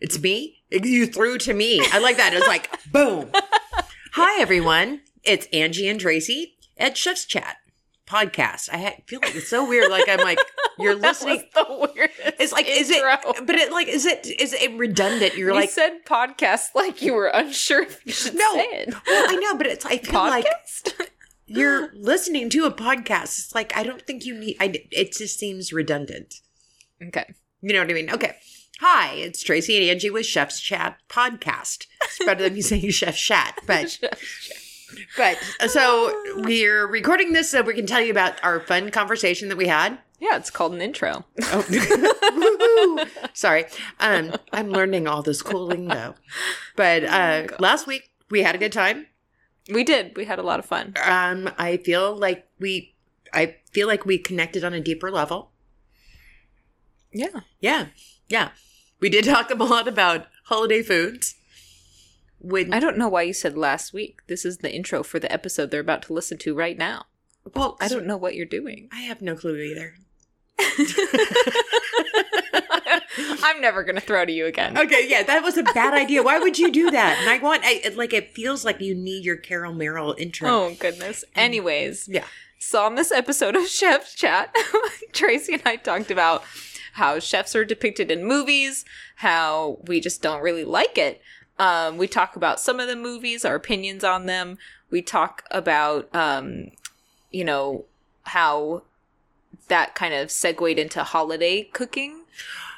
It's me. You threw to me. I like that. It's like boom. Hi everyone. It's Angie and Tracy at Chef's Chat podcast. I feel like it's so weird. Like I'm like you're was listening. the weirdest. It's like is intro. it? But it like is it is it redundant? You're like You like said podcast like you were unsure if you should No. say it. well, I know, but it's I feel like you're listening to a podcast. It's like I don't think you need. I it just seems redundant. okay. You know what I mean? Okay. Hi, it's Tracy and Angie with Chef's Chat podcast. It's better than me saying Chef's Chat, but but so we're recording this so we can tell you about our fun conversation that we had. yeah, it's called an intro. Oh, sorry. Um, I'm learning all this cool lingo. But uh, last week we had a good time. We did. We had a lot of fun. Um, I feel like we, I feel like we connected on a deeper level. Yeah. Yeah, yeah. We did talk a lot about holiday foods. When I don't know why you said last week. This is the intro for the episode they're about to listen to right now. well, I don't know what you're doing. I have no clue either. I'm never going to throw to you again. Okay, yeah, that was a bad idea. Why would you do that? And I want, I it- like, it feels like you need your Carol Merrill intro. Oh, goodness. Anyways, Yeah. So on this episode of Chef's Chat, Tracy and I talked about how chefs are depicted in movies, how we just don't really like it. Um, we talk about some of the movies, our opinions on them. We talk about, um, you know, how that kind of segued into holiday cooking,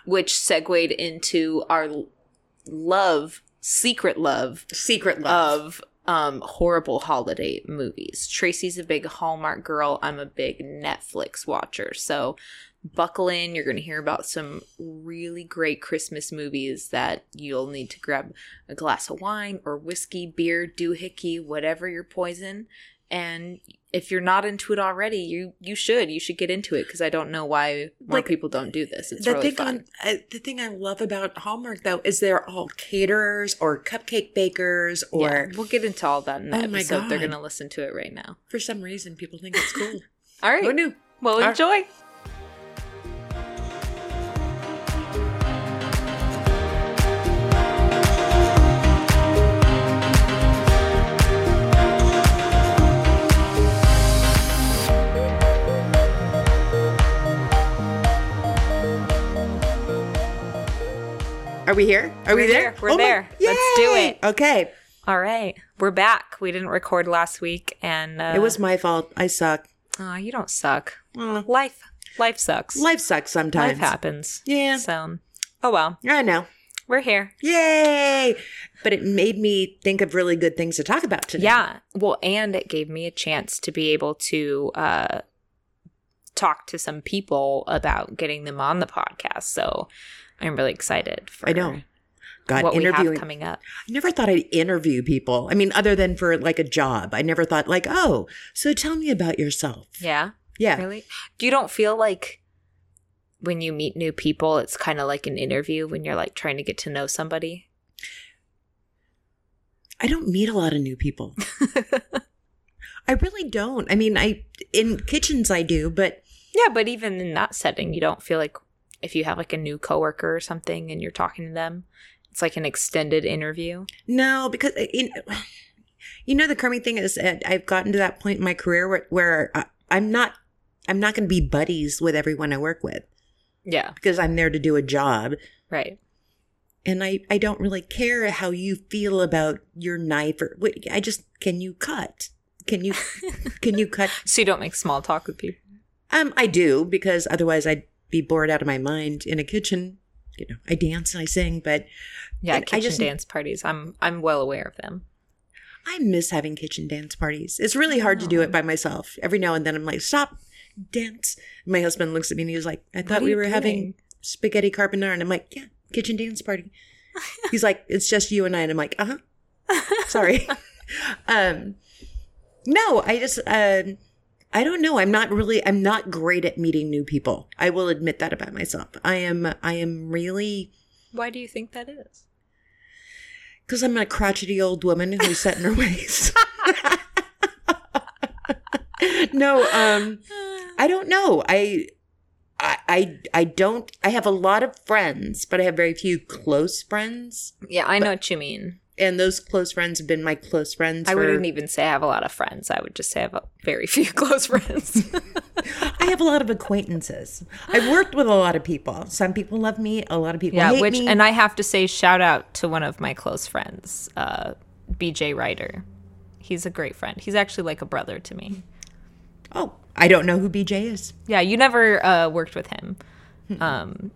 which segued into our love, secret love Secret love. of um horrible holiday movies. Tracy's a big Hallmark girl. I'm a big Netflix watcher. So buckle in. You're going to hear about some really great Christmas movies that you'll need to grab a glass of wine or whiskey, beer, doohickey, whatever your poison. And if you're not into it already, you you should. You should get into it because I don't know why more Like, people don't do this. It's the really thing fun. on, uh, the thing I love about Hallmark though is they're all caterers or cupcake bakers or yeah, we'll get into all that in the Oh my episode. They're going to listen to it right now. for some reason people think it's cool. All right. Who knew? Well, enjoy. Are we here? Are we We're there? We're Oh my- there. Let's do it. Okay. All right, we're back. We didn't record last week, and uh, it was my fault. I suck. Aw, you don't suck. Uh, Life, life sucks. life sucks sometimes. Life happens. Yeah. So, oh well, I know. we're here. Yay! But it made me think of really good things to talk about today. Yeah. Well, and it gave me a chance to be able to uh, talk to some people about getting them on the podcast. So, I'm really excited for I know. God, what we interviewing. have coming up. I never thought I'd interview people. I mean, other than for like a job. I never thought like, oh, so tell me about yourself. Yeah. Yeah. Really? Do you don't feel like when you meet new people, it's kind of like an interview when you're like trying to get to know somebody? I don't meet a lot of new people. I really don't. I mean, I in kitchens I do, but yeah, but even in that setting, you don't feel like if you have like a new coworker or something and you're talking to them, it's like an extended interview. no, because uh, in, you know the crummy thing is uh, I've gotten to that point in my career where, where I, I'm not I'm not going to be buddies with everyone I work with Yeah. because I'm there to do a job. Right. and I, I don't really care how you feel about your knife or I just can you cut? Can you can you cut? So you don't make small talk with people. Um, I do because otherwise I'd be bored out of my mind in a kitchen. You know, I dance and I sing, but Yeah, And I kitchen just- dance parties. I'm I'm well aware of them. I miss having kitchen dance parties. It's really hard to do it by myself. Every now and then I'm like, stop, dance. My husband looks at me and he's like, I thought we were doing? having spaghetti carbonara, and I'm like, yeah, kitchen dance party. he's like, it's just you and I, and I'm like, uh huh. Sorry. um, no, I just, uh, I don't know. I'm not really, I'm not great at meeting new people. I will admit that about myself. I am, I am really, Why do you think that is? because I'm a crotchety old woman who's set in her ways. no, um, I don't know. I, I I I don't I have a lot of friends, but I have very few close friends. Yeah, I know what you mean. And those close friends have been my close friends. I for- wouldn't even say I have a lot of friends. I would just say I have a very few close friends. I have a lot of acquaintances. I've worked with a lot of people. Some people love me. A lot of people yeah, hate which me. and I have to say shout out to one of my close friends, uh, BJ Ryder. He's a great friend. He's actually like a brother to me. oh, I don't know who BJ is. Yeah, you never uh, worked with him um,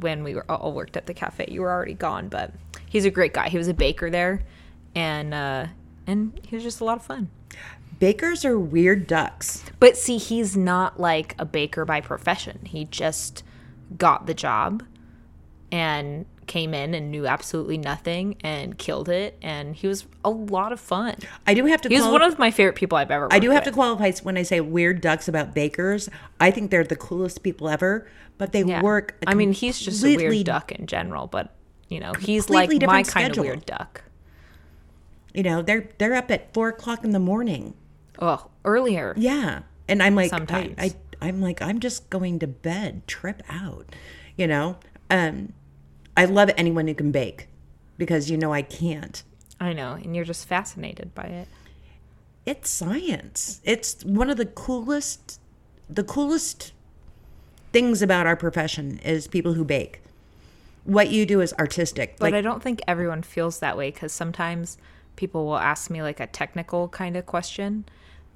when we were all worked at the cafe. You were already gone, but he's a great guy. He was a baker there, and uh, and he was just a lot of fun. Bakers are weird ducks. But see, he's not like a baker by profession. He just got the job and came in and knew absolutely nothing and killed it. And he was a lot of fun. I do have to. He was quali- one of my favorite people I've ever. I do have to qualify when I say weird ducks about bakers. I think they're the coolest people ever, but they Yeah. work. i mean, he's just a weird duck in general, but you know, he's like my different kind schedule. of weird duck. You know, they're they're up at four o'clock in the morning. Oh, earlier. Yeah, and I'm like, Sometimes. I, I I'm like, I'm just going to bed. Trip out. You know. Um, I love anyone who can bake because you know I can't. I know, and you're just fascinated by it. It's science. It's one of the coolest the coolest things about our profession is people who bake. What you do is artistic. But like I don't think everyone feels that way because sometimes people will ask me like a technical kind of question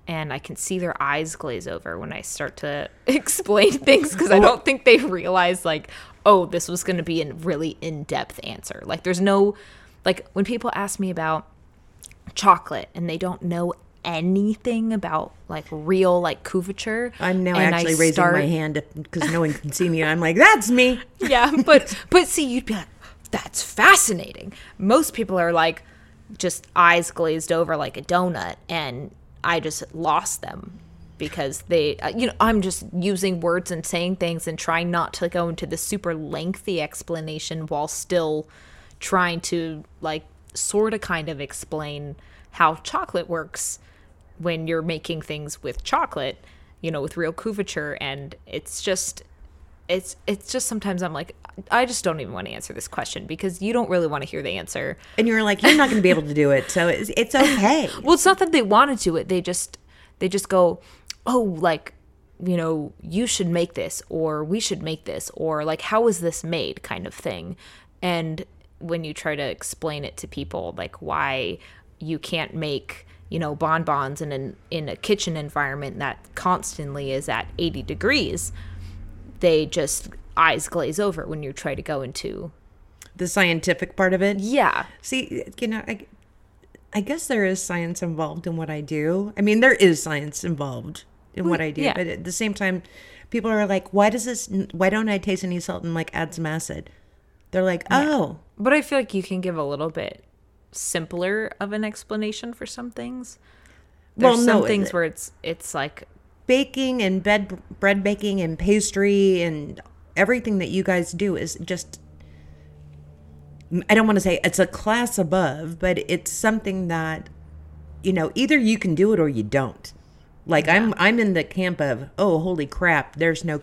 and I can see their eyes glaze over when I start to explain things because I don't think they realize like, oh, this was going to be a really in-depth answer. Like there's no like when people ask me about chocolate and they don't know anything about like real like couverture. I'm now and I actually raising start- my hand because no one can see me. I'm like, that's me. yeah, but but see, you'd be like, that's fascinating. Most people are like, just eyes glazed over like a donut, and I just lost them because they, uh, you know, I'm just using words and saying things and trying not to go into the super lengthy explanation while still trying to like sort of kind of explain how chocolate works when you're making things with chocolate, you know, with real couverture, and it's just it's it's just sometimes I'm like I just don't even want to answer this question because you don't really want to hear the answer. And you're like, you're not going to be able to do it. So it's, it's okay. Well, it's not that they want to do it. They just they just go, "Oh, like, you know, you should make this or we should make this or like how is this made?" kind of thing. And when you try to explain it to people like why you can't make you know bonbons in an in a kitchen environment that constantly is at 80 degrees they just eyes glaze over when you try to go into The scientific part of it. yeah See, you know, I, I guess there is science involved in what I do. I mean, there is science involved in what I do, yeah. but at the same time, people are like, "Why does this? Why don't I taste any salt and like add some acid?" They're like, "Oh, but i feel like you can give a little bit simpler of an explanation for some things there's Well, some no, things it- where it's it's like baking and bed bread baking and pastry and everything that you guys do is just." I don't want to say it's a class above, but it's something that you know either you can do it or you don't. Like I'm I'm in the camp of oh holy crap, there's no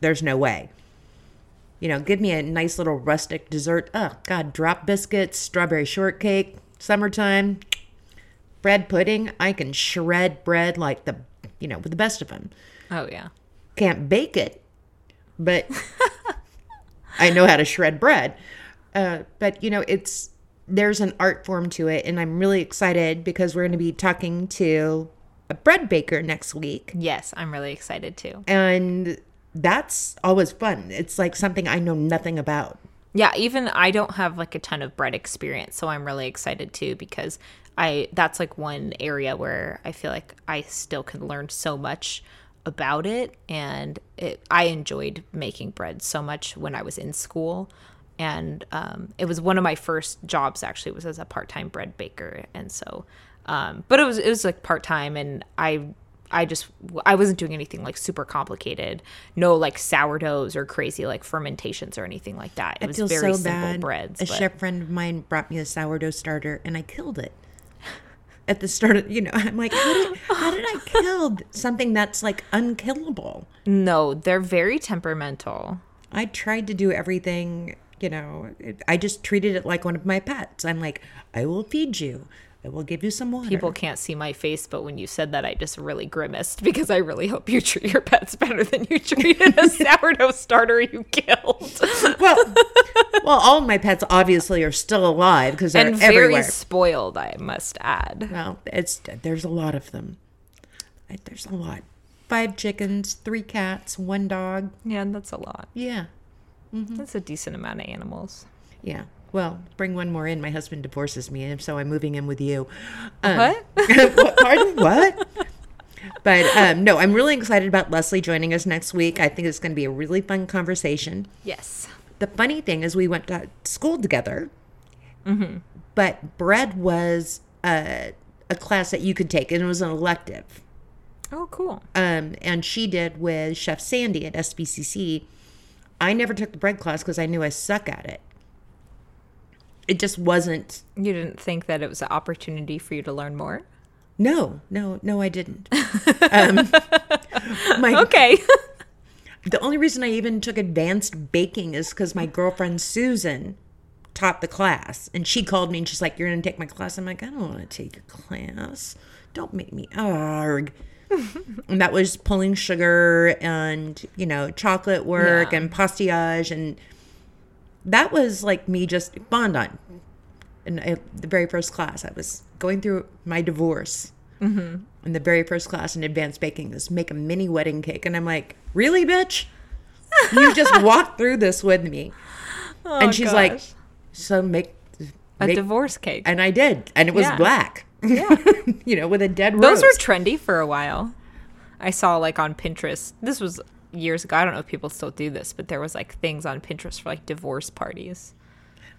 there's no way. You know, give me a nice little rustic dessert. Oh god, drop biscuits, strawberry shortcake, summertime, bread pudding. I can shred bread like the you know with the best of them. oh yeah Can't bake it, but I know how to shred bread. Uh, but you know, it's there's an art form to it, and I'm really excited because we're going to be talking to a bread baker next week, yes i'm really excited too. And that's always fun. It's like something I know nothing about. Yeah, even I don't have like a ton of bread experience, so I'm really excited too because I that's like one area where I feel like I still can learn so much about it. And it, I enjoyed making bread so much when I was in school. And um, it was one of my first jobs actually was as a part-time bread baker. And so um, but it was it was like part-time and I I just I wasn't doing anything like super complicated. No like sourdoughs or crazy like fermentations or anything like that. It I was feel very so simple bad. breads. a but- chef friend of mine brought me a sourdough starter, and I killed it. at the start of, you know, I'm like, how did, how did I kill something that's like unkillable? No, they're very temperamental. I tried to do everything, you know, it- I just treated it like one of my pets. I'm like, I will feed you. I will give you some water. People can't see my face, but when you said that, I just really grimaced because I really hope you treat your pets better than you treated a sourdough starter you killed. well, well, all my pets obviously are still alive because they're and very everywhere. spoiled, I must add. Well, it's there's a lot of them. There's a lot. Five chickens, three cats, one dog. Yeah, that's a lot. Yeah, mm-hmm. That's a decent amount of animals. yeah. Well, bring one more in. My husband divorces me, and so I'm moving in with you. Um, What? what? Pardon? What? But um, no, I'm really excited about Leslie joining us next week. I think it's going to be a really fun conversation. Yes. The funny thing is, we went to school together, Mm-hmm. but bread was a, a class that you could take, and it was an elective. Oh, cool. Um, and she did with Chef Sandy at SBCC. I never took the bread class because I knew I suck at it. It just wasn't. You didn't think that it was an opportunity for you to learn more? No, no, no, I didn't. um, my, Okay. The only reason I even took advanced baking is because my girlfriend Susan taught the class, and she called me and she's like, "You're going to take my class." I'm like, "I don't want to take your class. Don't make me arg." and that was pulling sugar and you know chocolate work Yeah. and pastillage, and that was like me just fondant. And I, the very first class, I was going through my divorce. Mm-hmm. And the very first class in advanced baking is make a mini wedding cake. And I'm like, really, bitch? You just walked through this with me. and she's like, Oh, so make, a divorce cake. and I did. And it was Yeah. black. Yeah. you know, with a dead rose. Those were trendy for a while. I saw like on Pinterest. This was years ago. I don't know if people still do this, but there was like things on Pinterest for like divorce parties.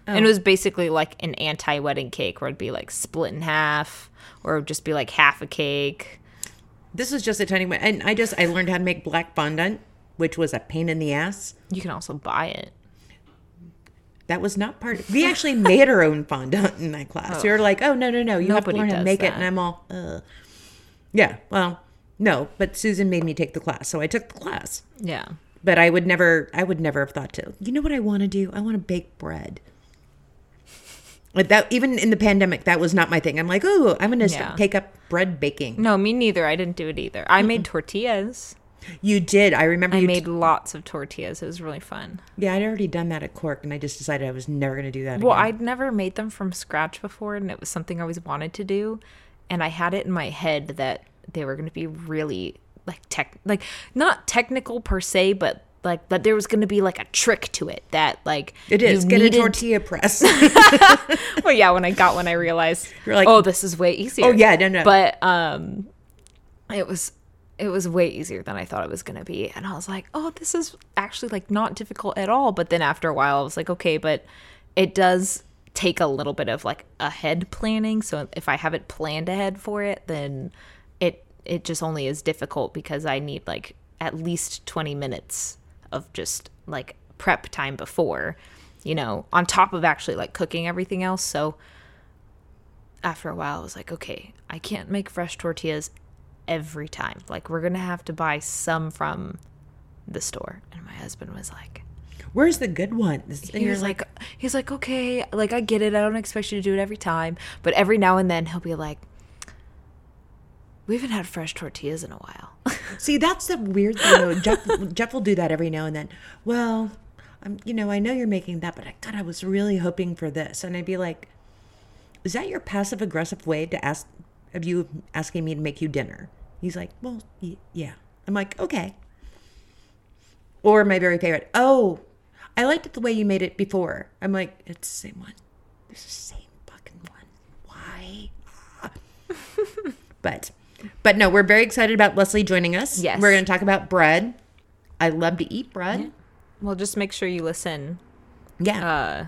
And it Oh. was basically like an anti-wedding cake where it'd be like split in half or it would just be like half a cake. this was just a tiny one. And I just, I learned how to make black fondant, which was a pain in the ass. You can also buy it. That was not part of We actually made our own fondant in that class. We were like, oh, no, no, no. You have to learn how to make it. And I'm all, uh. Yeah, well, no. But Susan made me take the class. So I took the class. Yeah. but I would never I would never have thought to. You know what I want to do? I want to bake bread. Like that even in the pandemic that was not my thing. I'm like, "Oh, I'm going to Yeah. take up bread baking." No, me neither. I didn't do it either. I made tortillas. You did. I remember I you made lots of tortillas. It was really fun. Yeah, I'd already done that at Cork and I just decided I was never going to do that Well, again. I'd never made them from scratch before, and it was something I always wanted to do. And I had it in my head that they were going to be really like tech, like not technical per se, but like that there was going to be like a trick to it that like It is. Get needed- a tortilla press. Well, yeah, when I got one, I realized You're like- oh, this is way easier. oh yeah, no no. but um, it was it was way easier than I thought it was going to be, and I was like, oh, this is actually like not difficult at all. But then after a while, I was like, okay, but it does take a little bit of like ahead planning. So if I have it planned ahead for it, then it just only is difficult because I need like at least 20 minutes of just like prep time before, you know, on top of actually like cooking everything else. So after a while, I was like, okay, I can't make fresh tortillas every time. Like, we're going to have to buy some from the store. And my husband was like, Where's the good ones? And he was like, he's like, okay, like I get it. I don't expect you to do it every time, but every now and then he'll be like, we haven't had fresh tortillas in a while. See, that's the weird thing. Though. Jeff, Jeff will do that every now and then. Well, I'm, you know, I know you're making that, but I, God, I was really hoping for this. And I'd be like, is that your passive aggressive way to ask of you asking me to make you dinner? He's like, well, y- yeah. I'm like, okay. Or my very favorite, oh, I liked it the way you made it before. I'm like, it's the same one. It's the same fucking one. Why? but but no, we're very excited about Leslie joining us. Yes. We're going to talk about bread. I love to eat bread. well, just make sure you listen Yeah. uh,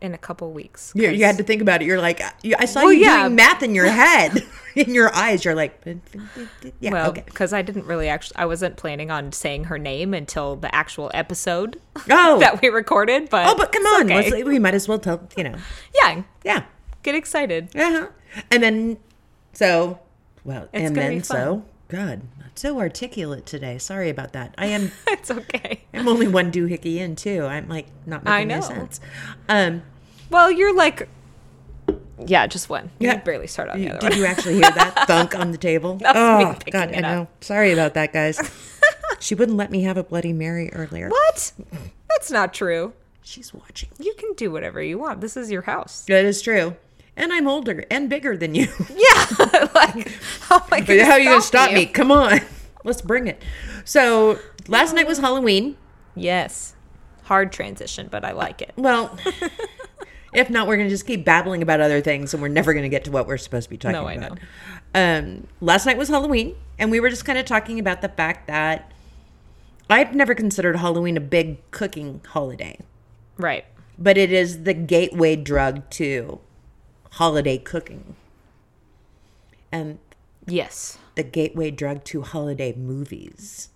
in a couple weeks. you, you had to think about it. You're like, I saw Well, you yeah. doing math in your head, in your eyes. You're like, yeah, well, okay. because I didn't really actually, I wasn't planning on saying her name until the actual episode Oh, that we recorded. But oh, but come on, okay. Leslie, we might as well tell, you know, yeah, yeah. Get excited. Uh-huh. And then, so, well, It's and then so, God, not so articulate today. Sorry about that. I am, It's okay. I'm only one doohickey in too. I'm like not making any sense. Um, Well, you're like, yeah, just one. Yeah. You barely start on you- the other did one. you actually hear that thunk on the table? That was me oh, God, I know. up. Sorry about that, guys. she wouldn't let me have a Bloody Mary earlier. What? That's not true. She's watching. You can do whatever you want. This is your house. That is true. And I'm older and bigger than you. Yeah. like, how am I gonna how are you going to stop you? me? Come on. Let's bring it. So last night was Halloween. Yes. Hard transition, but I like it. Well, if not, we're going to just keep babbling about other things and we're never going to get to what we're supposed to be talking No, I about. Um, last night was Halloween, and we were just kind of talking about the fact that I've never considered Halloween a big cooking holiday, Right. but it is the gateway drug to holiday cooking and Yes. the gateway drug to holiday movies.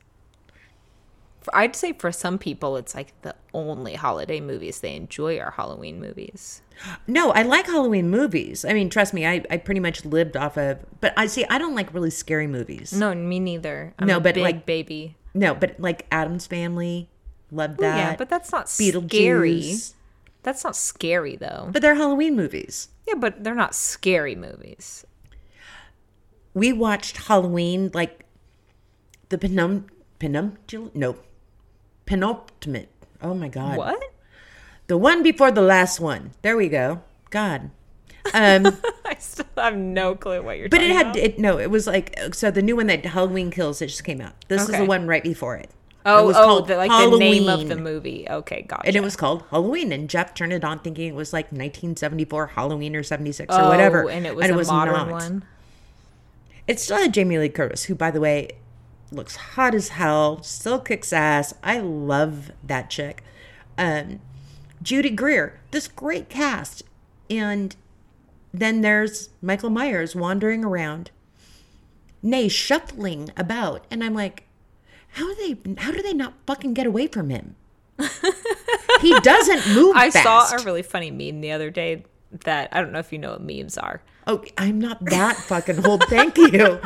For- I'd say for some people, it's like the only holiday movies they enjoy are Halloween movies. No, I like Halloween movies. I mean, trust me, I, I pretty much lived off of, but I see, I don't like really scary movies. No, me neither. I'm No, a but, big like, baby. No, but like Addams Family, loved that. yeah, but that's not Beetlejuice. scary. That's not scary though. But they're Halloween movies. Yeah, but they're not scary movies. We watched Halloween like the penum penumtul no penultimate. Oh my god. What? The one before the last one. There we go. God. Um I still have no clue what you're but it had about. it no, it was like so the new one that Halloween Kills that just came out. This is the one right before it. It Oh, was oh, called the, like the name of the movie. Okay, gotcha. And it was called Halloween, and Jeff turned it on thinking it was like 1974 Halloween or 76 or oh, whatever. and it was a modern one. It still had Jamie Lee Curtis, who, by the way, looks hot as hell, still kicks ass. I love that chick. Um, Judy Greer, this great cast. And then there's Michael Myers wandering around, nay, shuffling about. And I'm like, how do they, how do they not fucking get away from him? he doesn't move I fast. saw a really funny meme the other day that I don't know if you know what memes are. Oh, I'm not that fucking old. Thank you.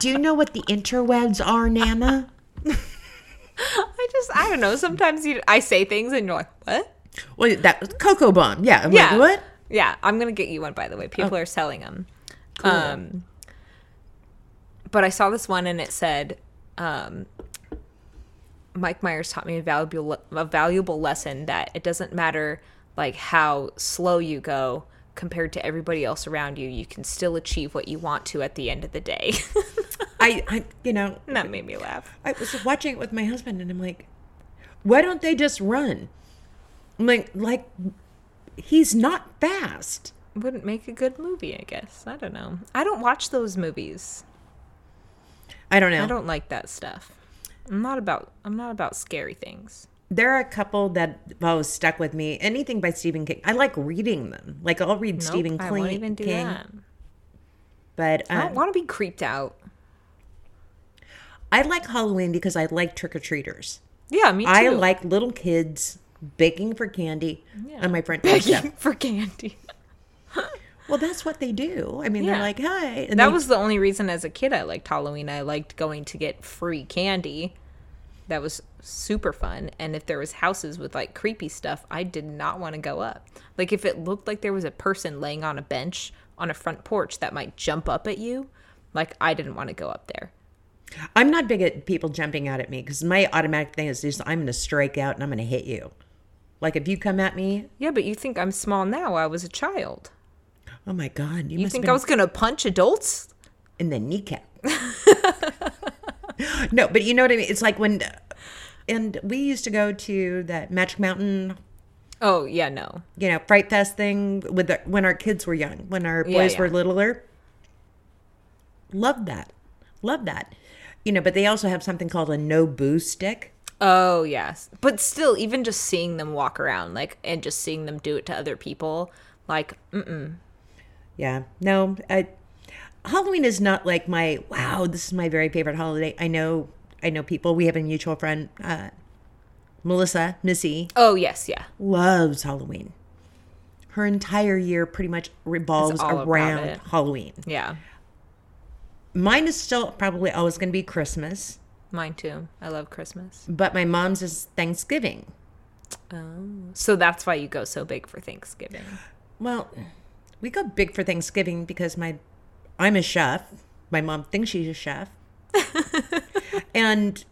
Do you know what the interwebs are, Nana? I just I don't know. Sometimes you I say things and you're like, what? Well, that Cocoa Bomb. Yeah. I'm Yeah. like, what? Yeah, I'm gonna get you one by the way. People are selling them. Cool. Um, but I saw this one and it said, um, Mike Myers taught me a valuable a valuable lesson that it doesn't matter like how slow you go compared to everybody else around you. You can still achieve what you want to at the end of the day. I, I, you know, that made me laugh. I was watching it with my husband, and I'm like, why don't they just run? I'm like, like, he's not fast. Wouldn't make a good movie, I guess. I don't know. I don't watch those movies. I don't know. I don't like that stuff. I'm not about I'm not about scary things. There are a couple that always stuck with me. Anything by Stephen King. I like reading them. Like I'll read Nope, Stephen I King, won't even do King that. but I don't um, want to be creeped out. I like Halloween because I like trick or treaters. Yeah, me too. I like little kids begging for candy on my front doorstep. for candy. Well, that's what they do. I mean, Yeah. they're like, "Hi," and That they- was the only reason as a kid I liked Halloween. I liked going to get free candy. That was super fun. And if there was houses with like creepy stuff, I did not want to go up. Like if it looked like there was a person laying on a bench on a front porch that might jump up at you, like I didn't want to go up there. I'm not big at people jumping out at me because my automatic thing is just I'm going to strike out and I'm going to hit you. Like if you come at me, Yeah, but you think I'm small now. I was a child. Oh my god, you, You must think have I was going to punch adults? in the kneecap. no, but you know what I mean. It's like when, and we used to go to that Magic Mountain, Oh, yeah, no. you know, Fright Fest thing with the, when our kids were young, when our Yeah, boys yeah. were littler. Love that, love that. You know, but they also have something called a no boo stick. Oh, yes. But still, even just seeing them walk around, like, and just seeing them do it to other people, like, mm-mm. Yeah. No, I, Halloween is not like my wow, this is my very favorite holiday. I know I know people. We have a mutual friend, uh, Melissa, Missy, Oh, yes, yeah. loves Halloween. her entire year pretty much revolves around. Halloween. Yeah. Mine is still probably always going to be Christmas, Mine too. I love Christmas. but my mom's is Thanksgiving. Oh so that's why you go so big for Thanksgiving. Well, we go big for Thanksgiving because my I'm a chef. My mom thinks she's a chef. and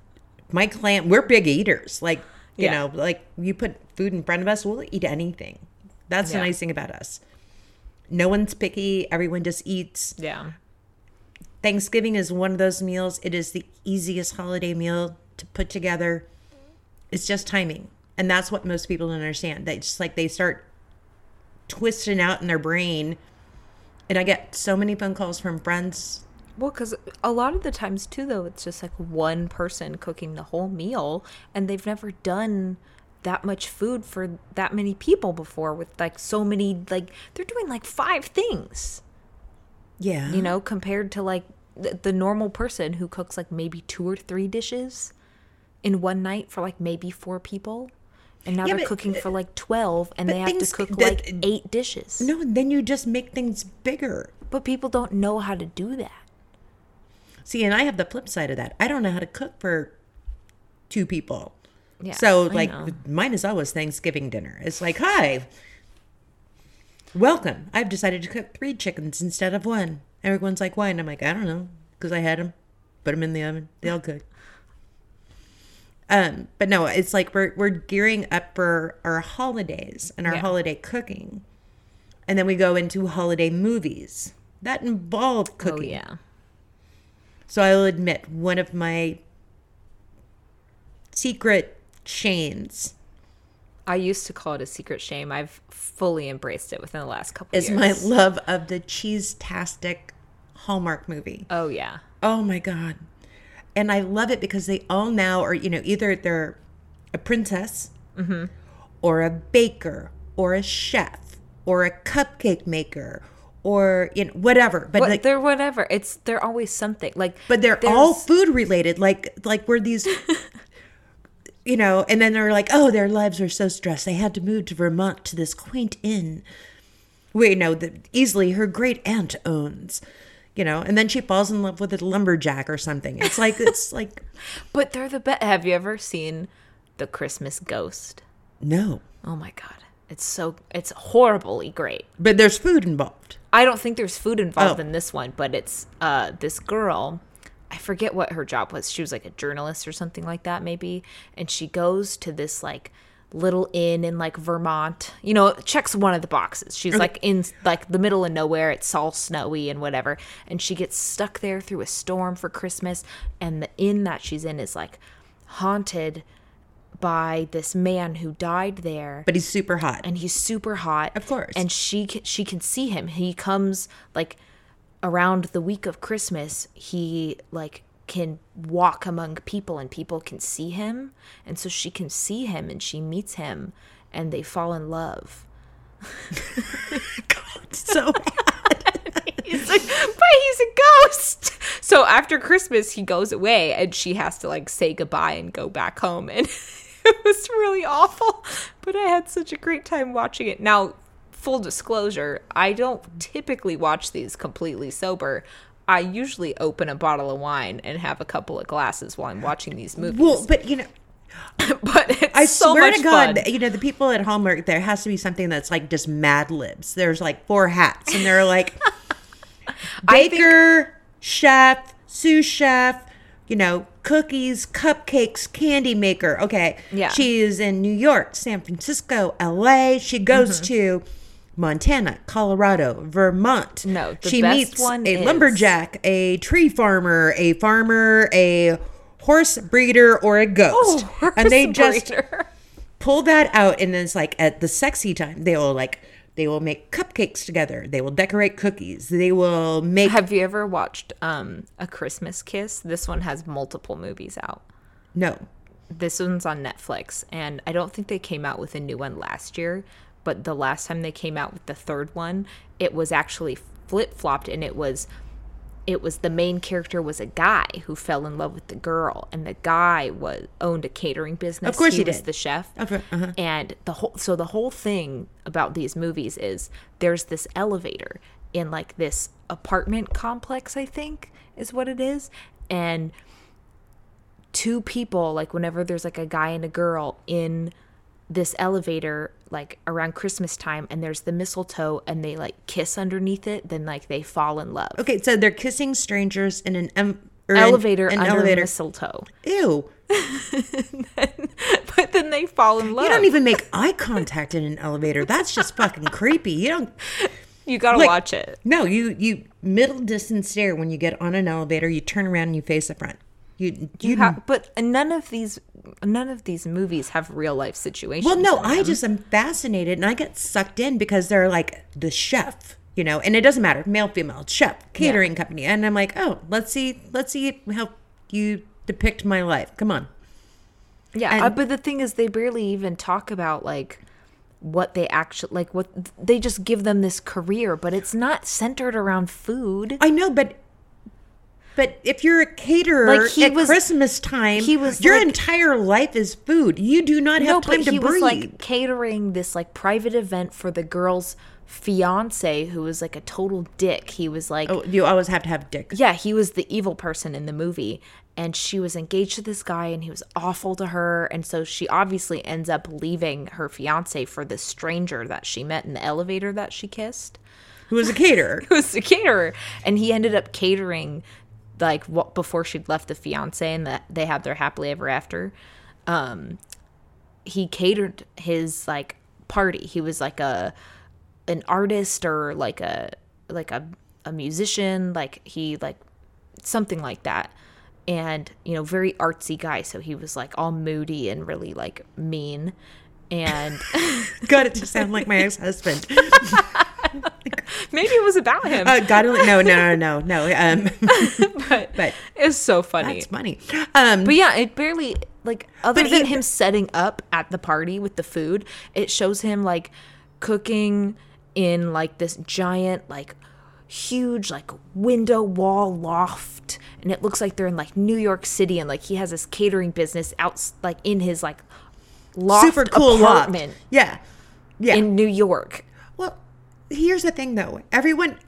my clan we're big eaters. Like, you Yeah. know, like you put food in front of us, we'll eat anything. That's the nice thing about us. No one's picky, everyone just eats. Yeah. Thanksgiving is one of those meals. It is the easiest holiday meal to put together. It's just timing. And that's what most people don't understand. They just like they start twisting out in their brain. And I get so many phone calls from friends. Well, because a lot of the times too, though, it's just like one person cooking the whole meal, and they've never done that much food for that many people before. With like so many, like they're doing like five things, Yeah. you know, compared to like the, the normal person who cooks like maybe two or three dishes in one night for like maybe four people. And now Yeah, they're but- cooking for like 12 and they have to cook that- like eight dishes. No, then you just make things bigger. But people don't know how to do that. See, and I have the flip side of that. I don't know how to cook for two people. Yeah. So, like, mine is always Thanksgiving dinner. It's like, hi, welcome. I've decided to cook three chickens instead of one. Everyone's like, why? And I'm like, I don't know, because I had them, put them in the oven, they all good. Um, but no, it's like we're we're gearing up for our holidays and our Yeah. holiday cooking, and then we go into holiday movies that involve cooking. oh, yeah. So I'll admit one of my secret shames I used to call it a secret shame. I've fully embraced it within the last couple is years. my love of the cheese-tastic Hallmark movie. Oh yeah. Oh my god. And I love it because they all now are, you know, either they're a princess mm-hmm. or a baker or a chef or a cupcake maker or you know whatever. But But like they're whatever. It's they're always something. Like but they're all food related like like we're these you know and then they're like oh their lives were so stressed they had to move to vermont to this quaint inn you know that easily her great aunt owns you know and then she falls in love with a lumberjack or something it's like it's like But they're the best. Have you ever seen the Christmas Ghost? no Oh my god. It's so it's horribly great. but there's food involved I don't think there's food involved Oh. in this one, but it's uh this girl. I forget what her job was. She was like a journalist or something like that, maybe. And she goes to this like little inn in like Vermont. You know, checks one of the boxes. She's like in like the middle of nowhere. It's all snowy and whatever. And she gets stuck there through a storm for Christmas. And the inn that she's in is like haunted by this man who died there but he's super hot and he's super hot Of course. and she she can see him he comes like around the week of christmas he like can walk among people and people can see him. And so she can see him and she meets him and they fall in love. God, so he's like but he's a ghost. So after christmas he goes away and she has to like say goodbye and go back home. And it was really awful but i had such a great time watching it. Now full disclosure i don't typically watch these completely sober i usually open a bottle of wine and have a couple of glasses while i'm watching these movies well but you know but it's I so swear much to God, fun. you know, the people at home Hallmark, there has to be something that's like just Mad Libs. There's like four hats, and they're like I think- baker, chef, sous chef, you know, cookies, cupcakes, candy maker. Okay. Yeah. She is in New York, San Francisco, LA. She goes Mm-hmm. to Montana, Colorado, Vermont. No, the she best meets one a is- lumberjack, a tree farmer, a farmer, a horse breeder, or a ghost. Oh, and they just breeder. pull that out and then it's like at the sexy time they will like they will make cupcakes together they will decorate cookies they will make have you ever watched um a christmas kiss this one has multiple movies out no this one's on Netflix, and I don't think they came out with a new one last year. But the last time they came out with the third one, it was actually flip flopped, and it was it was the main character was a guy who fell in love with the girl, and the guy was owned a catering business. Of course he was did. the chef. Okay, uh-huh. And the whole so the whole thing about these movies is there's this elevator in like this apartment complex, I think is what it is, and two people like whenever there's like a guy and a girl in this elevator like around christmas time and there's the mistletoe and they like kiss underneath it then like they fall in love Okay, so they're kissing strangers in an em- or elevator an under elevator. mistletoe Ew! but then they fall in love You don't even make eye contact in an elevator. That's just fucking creepy. You don't. you gotta like- watch it No, you you middle distance stare when you get on an elevator. You turn around and you face the front. You you. you have but none of these none of these movies have real life situations well, no, I just am fascinated, and I get sucked in because they're like the chef, you know, and it doesn't matter, male, female, chef, catering company, and I'm like, oh, let's see, let's see how you depict my life. Come on. Yeah, And- uh, but the thing is, they barely even talk about like what they actually like. What they just give them this career, but it's not centered around food. I know, but but if you're a caterer Like, he at was- Christmas time, he was your like- entire life is food. You do not have time to he breathe. was like catering this like private event for the girl's fiance, who was like a total dick. He was like, oh, you always have to have dick. yeah, he was the evil person in the movie. And she was engaged to this guy and he was awful to her. And so she obviously ends up leaving her fiance for the stranger that she met in the elevator that she kissed. Who was a caterer? who was a caterer, and he ended up catering like what before she'd left the fiance and that they had their happily ever after. Um, he catered his like party. He was like a an artist or like a like a a musician. Like he like something like that. And you know, very artsy guy. So he was like all moody and really like mean. And Got it to sound like my ex husband. maybe it was about him, Uh, God only no no no no no. Um, but, but it's so funny. that's funny. Um, But yeah, it barely like other than it- him setting up at the party with the food, it shows him like cooking in like this giant like huge like window wall loft and it looks like they're in like New York City and like he has this catering business out like in his like loft super cool loft. apartment Yeah, yeah. in New York. Here's the thing though. Everyone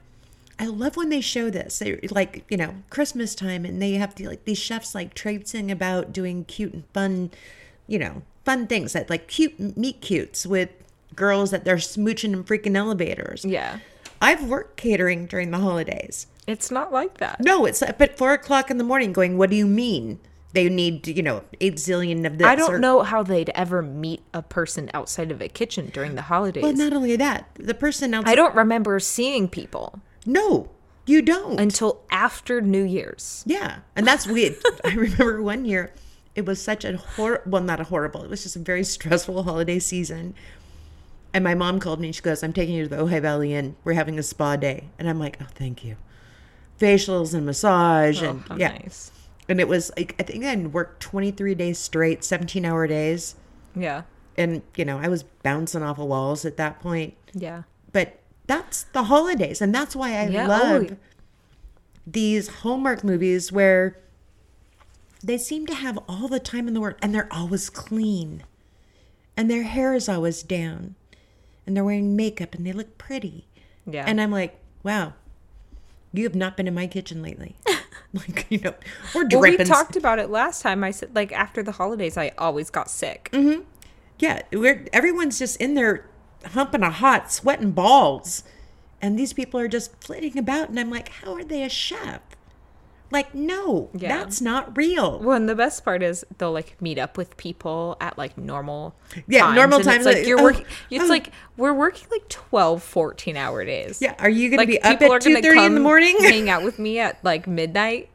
I love when they show this. They like, you know, Christmas time and they have to like these chefs like traipsing about doing cute and fun, you know, fun things that like cute meet cutes with girls that they're smooching in freaking elevators. Yeah. I've worked catering during the holidays. It's not like that. No, it's up at four o'clock in the morning going, What do you mean? They need, you know, eight zillion of this. I don't or- know how they'd ever meet a person outside of a kitchen during the holidays. Well, not only that, the person outside. I don't remember seeing people No, you don't. until after New Year's. Yeah, and that's weird. I remember one year, it was such a hor well, not a horrible. It was just a very stressful holiday season. And my mom called me and she goes, "I'm taking you to the Ojai Valley Inn. We're having a spa day." And I'm like, "Oh, thank you." Facials and massage oh, and How yeah. nice. And it was like I think I worked 23 days straight, 17 hour days, Yeah. and you know I was bouncing off of walls at that point. Yeah. But that's the holidays, and that's why I Yeah, oh, love oh. these Hallmark movies where they seem to have all the time in the world, and they're always clean, and their hair is always down, and they're wearing makeup, and they look pretty. Yeah. And I'm like, wow, you have not been in my kitchen lately. like you know, we're well, we talked about it last time. I said like after the holidays, I always got sick. Mm-hmm. Yeah, we're everyone's just in there humping a hot, sweating balls, and these people are just flitting about, and I'm like, how are they a chef? Like, no, Yeah. that's not real. Well, and the best part is they'll like meet up with people at like normal Yeah, normal times, like you're oh, working it's oh. like we're working like 12 14 hour days Yeah, are you going to like be up at gonna two thirty in the morning? hang out with me at like midnight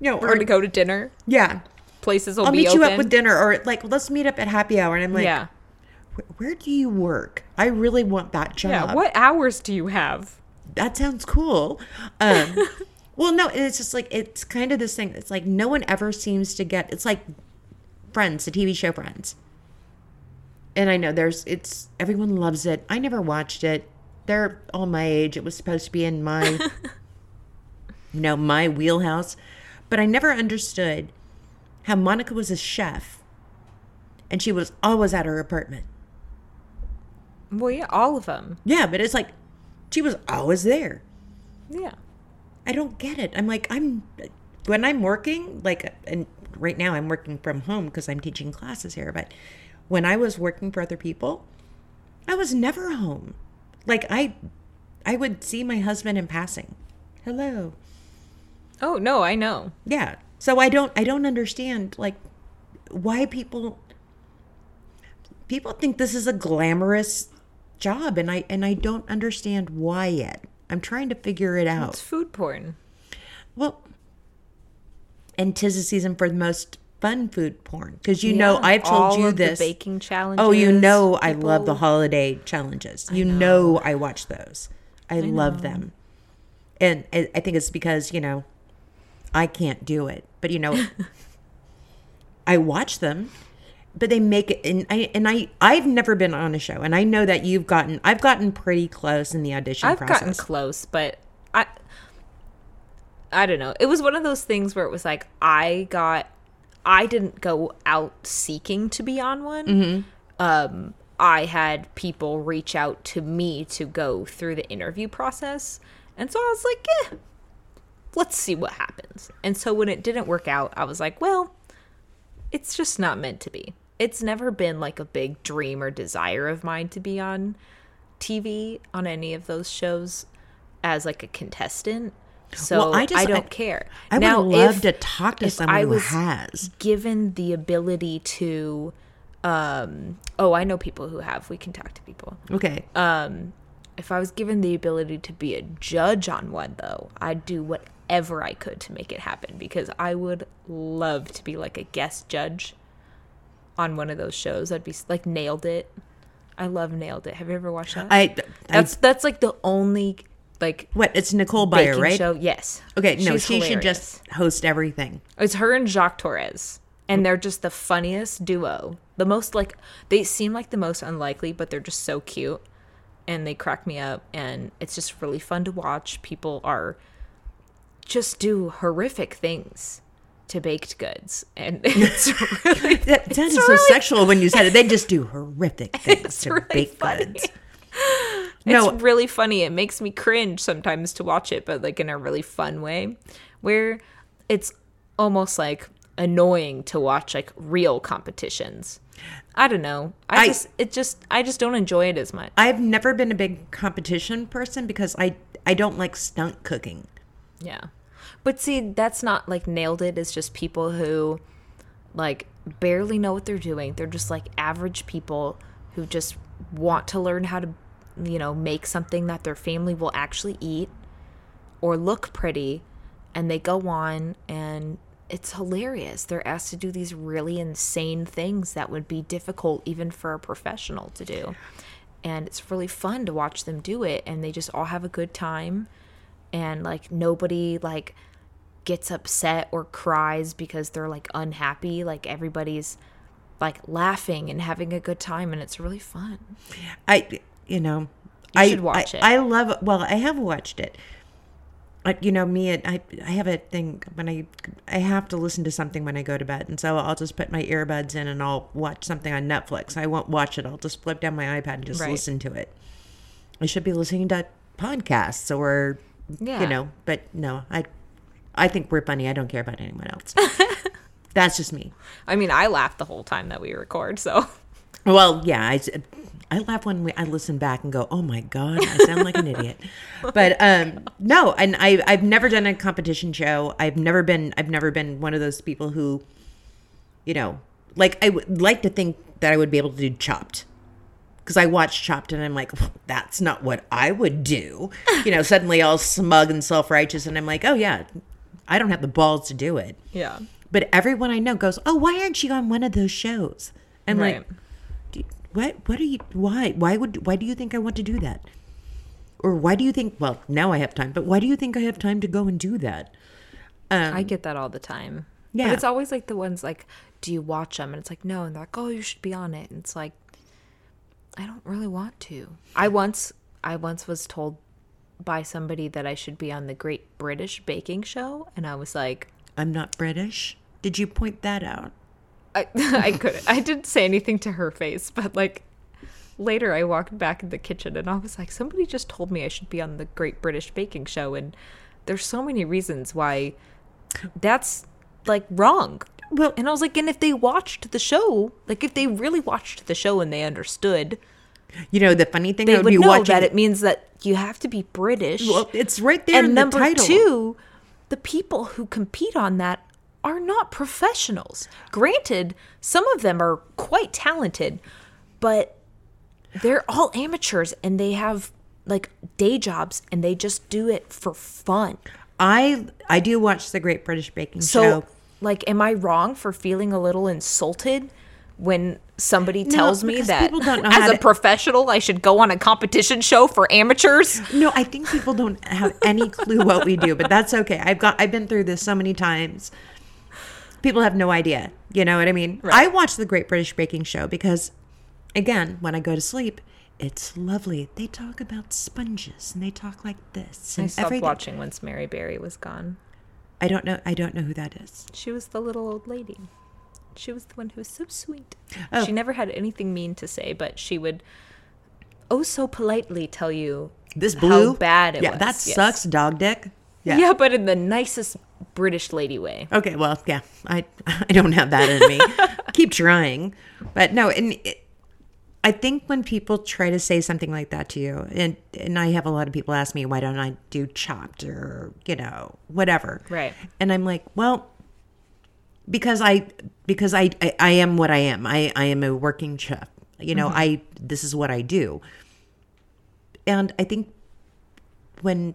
no, we're or gonna go to dinner yeah, places will I'll meet open you up with dinner, or like let's meet up at happy hour, and I'm like, yeah where do you work? I really want that job. yeah what hours do you have that sounds cool. Um, well, no, it's just like it's kind of this thing. It's like no one ever seems to get. It's like Friends, the TV show Friends. And I know there's it's everyone loves it. I never watched it. They're all my age. It was supposed to be in my you know, my wheelhouse. But I never understood how Monica was a chef and she was always at her apartment. Well, yeah, all of them. Yeah, but it's like she was always there. Yeah. I don't get it. I'm like, I'm when I'm working, like, and right now I'm working from home because I'm teaching classes here. But when I was working for other people, I was never home. Like I, I would see my husband in passing. Hello. Oh no, I know. Yeah. So I don't, I don't understand like why people, people think this is a glamorous job, and I and I don't understand why yet. I'm trying to figure it out. It's food porn. Well, and tis the season for the most fun food porn because you know I've told you this. baking challenges. oh, you know I love the holiday challenges. You know. I watch those. I, love them, and I I think it's because you know I can't do it, but you know I watch them. But they make it, and I and I I've never been on a show, and I know that you've gotten I've gotten pretty close in the audition I've process. gotten close, but I I don't know. It was one of those things where it was like I got I didn't go out seeking to be on one. Mm-hmm. Um I had people reach out to me to go through the interview process. And so I was like, "Yeah, let's see what happens." And so when it didn't work out, I was like, "Well, it's just not meant to be." It's never been like a big dream or desire of mine to be on TV on any of those shows as like a contestant. So Well, I I, just- don't I- care. I would Now, love if- to talk to someone I who has. given the ability to um oh, I know people who have. We can talk to people. Okay. Um if I was given the ability to be a judge on one though, I'd do whatever I could to make it happen because I would love to be like a guest judge on one of those shows. I'd be like nailed it. I love nailed it. Have you ever watched that? I, I that's that's like the only like what? It's Nicole Byer, right? show. Yes. Okay, no, She's she should just host everything. It's her and Jacques Torres. And they're just the funniest duo. The most like they seem like the most unlikely, but they're just so cute. And they crack me up and it's just really fun to watch. People are just do horrific things to baked goods. And it's really That sounded it's so really- sexual when you said it. They just do horrific things to really bake funny. goods. No, It's really funny. It makes me cringe sometimes to watch it, but like in a really fun way, where it's almost like annoying to watch like real competitions. I don't know. I, I- just it just I just don't enjoy it as much. I've never been a big competition person because I I don't like stunt cooking. Yeah. But see, that's not like nailed it. It's just people who like barely know what they're doing. They're just like average people who just want to learn how to, you know, make something that their family will actually eat or look pretty. And they go on and it's hilarious. They're asked to do these really insane things that would be difficult even for a professional to do. And it's really fun to watch them do it. And they just all have a good time and like nobody like gets upset or cries because they're like unhappy like everybody's like laughing and having a good time and it's really fun I you know You I should watch I, it. I love well I have watched it. I, you know me I I have a thing when I I have to listen to something when I go to bed and so I'll just put my earbuds in and I'll watch something on Netflix. I won't watch it. I'll just flip down my iPad and just Right. listen to it. I should be listening to podcasts or Yeah. you know, but no, I I think we're funny. I don't care about anyone else. That's just me. i mean i laugh the whole time that we record so Well, yeah, I, I laugh when we, I listen back and go, "Oh my god, I sound like an idiot." But um, no, and I I've never done a competition show. I've never been I've never been one of those people who, you know, like I would like to think that I would be able to do Chopped. Because I watched Chopped and I'm like, "Well, that's not what I would do. You know, suddenly all smug and self righteous, and I'm like, oh yeah, I don't have the balls to do it. yeah But everyone I know goes, "Oh, why aren't you on one of those shows?" I'm Right. like, "What? What are you? Why? Why would? Why do you think I want to do that? Or why do you think? Well, now I have time, but why do you think I have time to go and do that?" Um, i get that all the time Yeah. but it's always like the ones like do you watch them and it's like no and they're like oh you should be on it and it's like i don't really want to i once i once was told by somebody that I should be on the Great British Baking Show, and I was like, I'm not British. Did you point that out? I, I couldn't. I didn't say anything to her face, but like later I walked back in the kitchen and I was like, somebody just told me I should be on the Great British Baking Show, and there's so many reasons why that's like wrong. Well, And I was like, and if they watched the show, like if they really watched the show and they understood, you know the funny thing, they would would be know watching. that it means that you have to be British. well, it's right there in and the number title. two, the people who compete on that are not professionals. Granted, some of them are quite talented, but they're all amateurs and they have like day jobs and they just do it for fun. I I do watch the Great British Baking So, Show. like, am I wrong for feeling a little insulted when somebody tells me that as a to- professional I should go on a competition show for amateurs? No, I think people don't have any clue what we do, but that's okay. I've got I've been through this so many times. People have no idea. You know what I mean? I watch the Great British Baking Show because again, when I go to sleep, it's lovely. They talk about sponges and they talk like this I stopped everything. watching once Mary Berry was gone. I don't know I don't know who that is. She was the little old lady. She was the one who was so sweet. Oh. She never had anything mean to say, but she would oh so politely tell you This how bad it yeah, was. that Yes. sucks, dog dick. Yeah. Yeah. but in the nicest British lady way. Okay, well, yeah, I I don't have that in me. Keep trying, but no, and it, I think when people try to say something like that to you, and and I have a lot of people ask me why don't I do chopped or you know whatever, Right. And I'm like, well, because I because I I, I am what I am. I I am a working chef. You know, I this is what I do, and I think when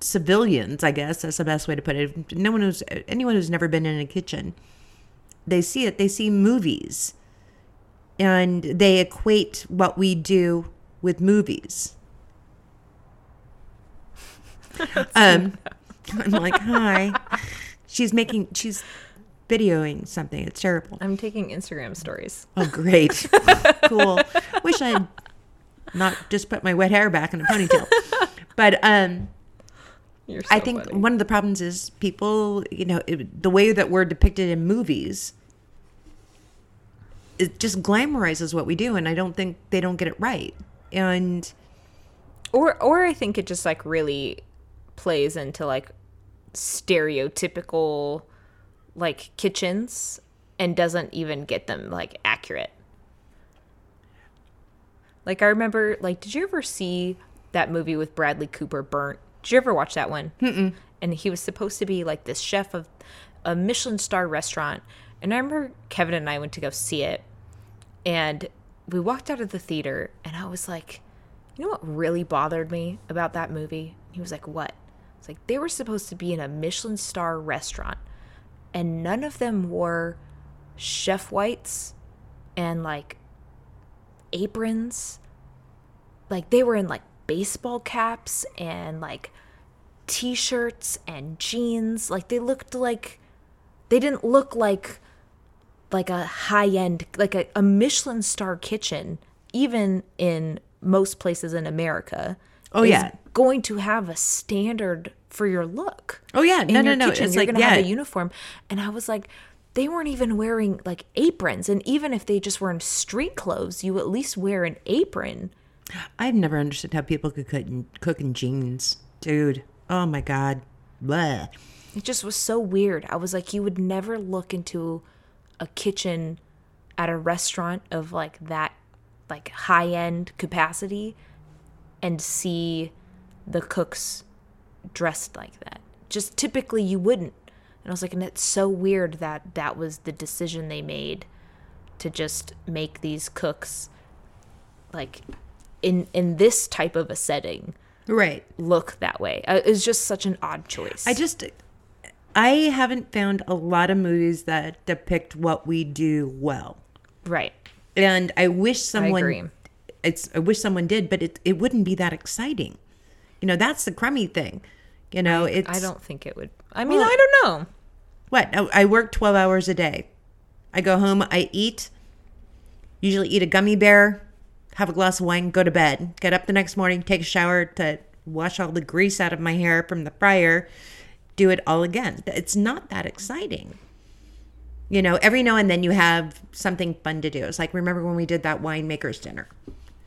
civilians, I guess that's the best way to put it. No one who's anyone who's never been in a kitchen, they see it. They see movies, and they equate what we do with movies. um, I'm like, hi. She's making. She's videoing something. It's terrible. I'm taking Instagram stories. Oh, great. cool. Wish I had not just put my wet hair back in a ponytail. But um, so I think funny. one of the problems is people, you know, it, the way that we're depicted in movies, it just glamorizes what we do, and I don't think they don't get it right. And or or I think it just like really plays into like stereotypical like kitchens and doesn't even get them like accurate. Like I remember like did you ever see that movie with Bradley Cooper Burnt? Did you ever watch that one? Mm-mm. And he was supposed to be like this chef of a Michelin star restaurant. And I remember Kevin and I went to go see it and we walked out of the theater and I was like, you know what really bothered me about that movie? He was like, what? It's like they were supposed to be in a Michelin star restaurant and none of them wore chef whites and like aprons. Like they were in like baseball caps and like t-shirts and jeans. Like they looked like they didn't look like like a high end like a, a Michelin star kitchen, even in most places in America. Oh, yeah. going to have a standard for your look. Oh, yeah. No, no, no. kitchen. It's You're like, gonna have a uniform, and I was like, they weren't even wearing like aprons, and even if they just were in street clothes, you at least wear an apron. I've never understood how people could cook in, cook in jeans, dude. Oh my god, Blah. It just was so weird. I was like, you would never look into a kitchen at a restaurant of like that, like high end capacity and see the cooks dressed like that. Just typically you wouldn't. And I was like, and it's so weird that that was the decision they made to just make these cooks like in in this type of a setting Right. look that way. Uh, It's just such an odd choice. I just I haven't found a lot of movies that depict what we do well. right. And I wish someone agree. it's I wish someone did, but it it wouldn't be that exciting. You know, that's the crummy thing. You know, it's I don't think it would. I mean, Well- I don't know. What? I I work 12 hours a day. I go home, I eat, usually eat a gummy bear, have a glass of wine, go to bed, get up the next morning, take a shower to wash all the grease out of my hair from the fryer, do it all again. It's not that exciting. You know, every now and then you have something fun to do. It's like remember when we did that winemaker's dinner.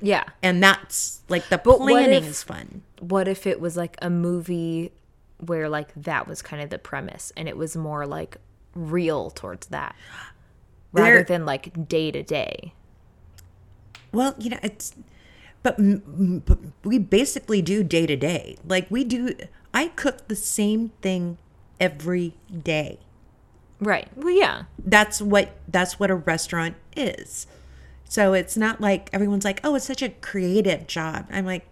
Yeah. And that's like the But planning if- is fun. What if it was like a movie where like that was kind of the premise and it was more like real towards that rather than like day to day? Well, you know, it's but, but we basically do day to day. Like we do I cook the same thing every day. Right. Well, yeah. That's what that's what a restaurant is. So it's not like everyone's like, "Oh, it's such a creative job." I'm like,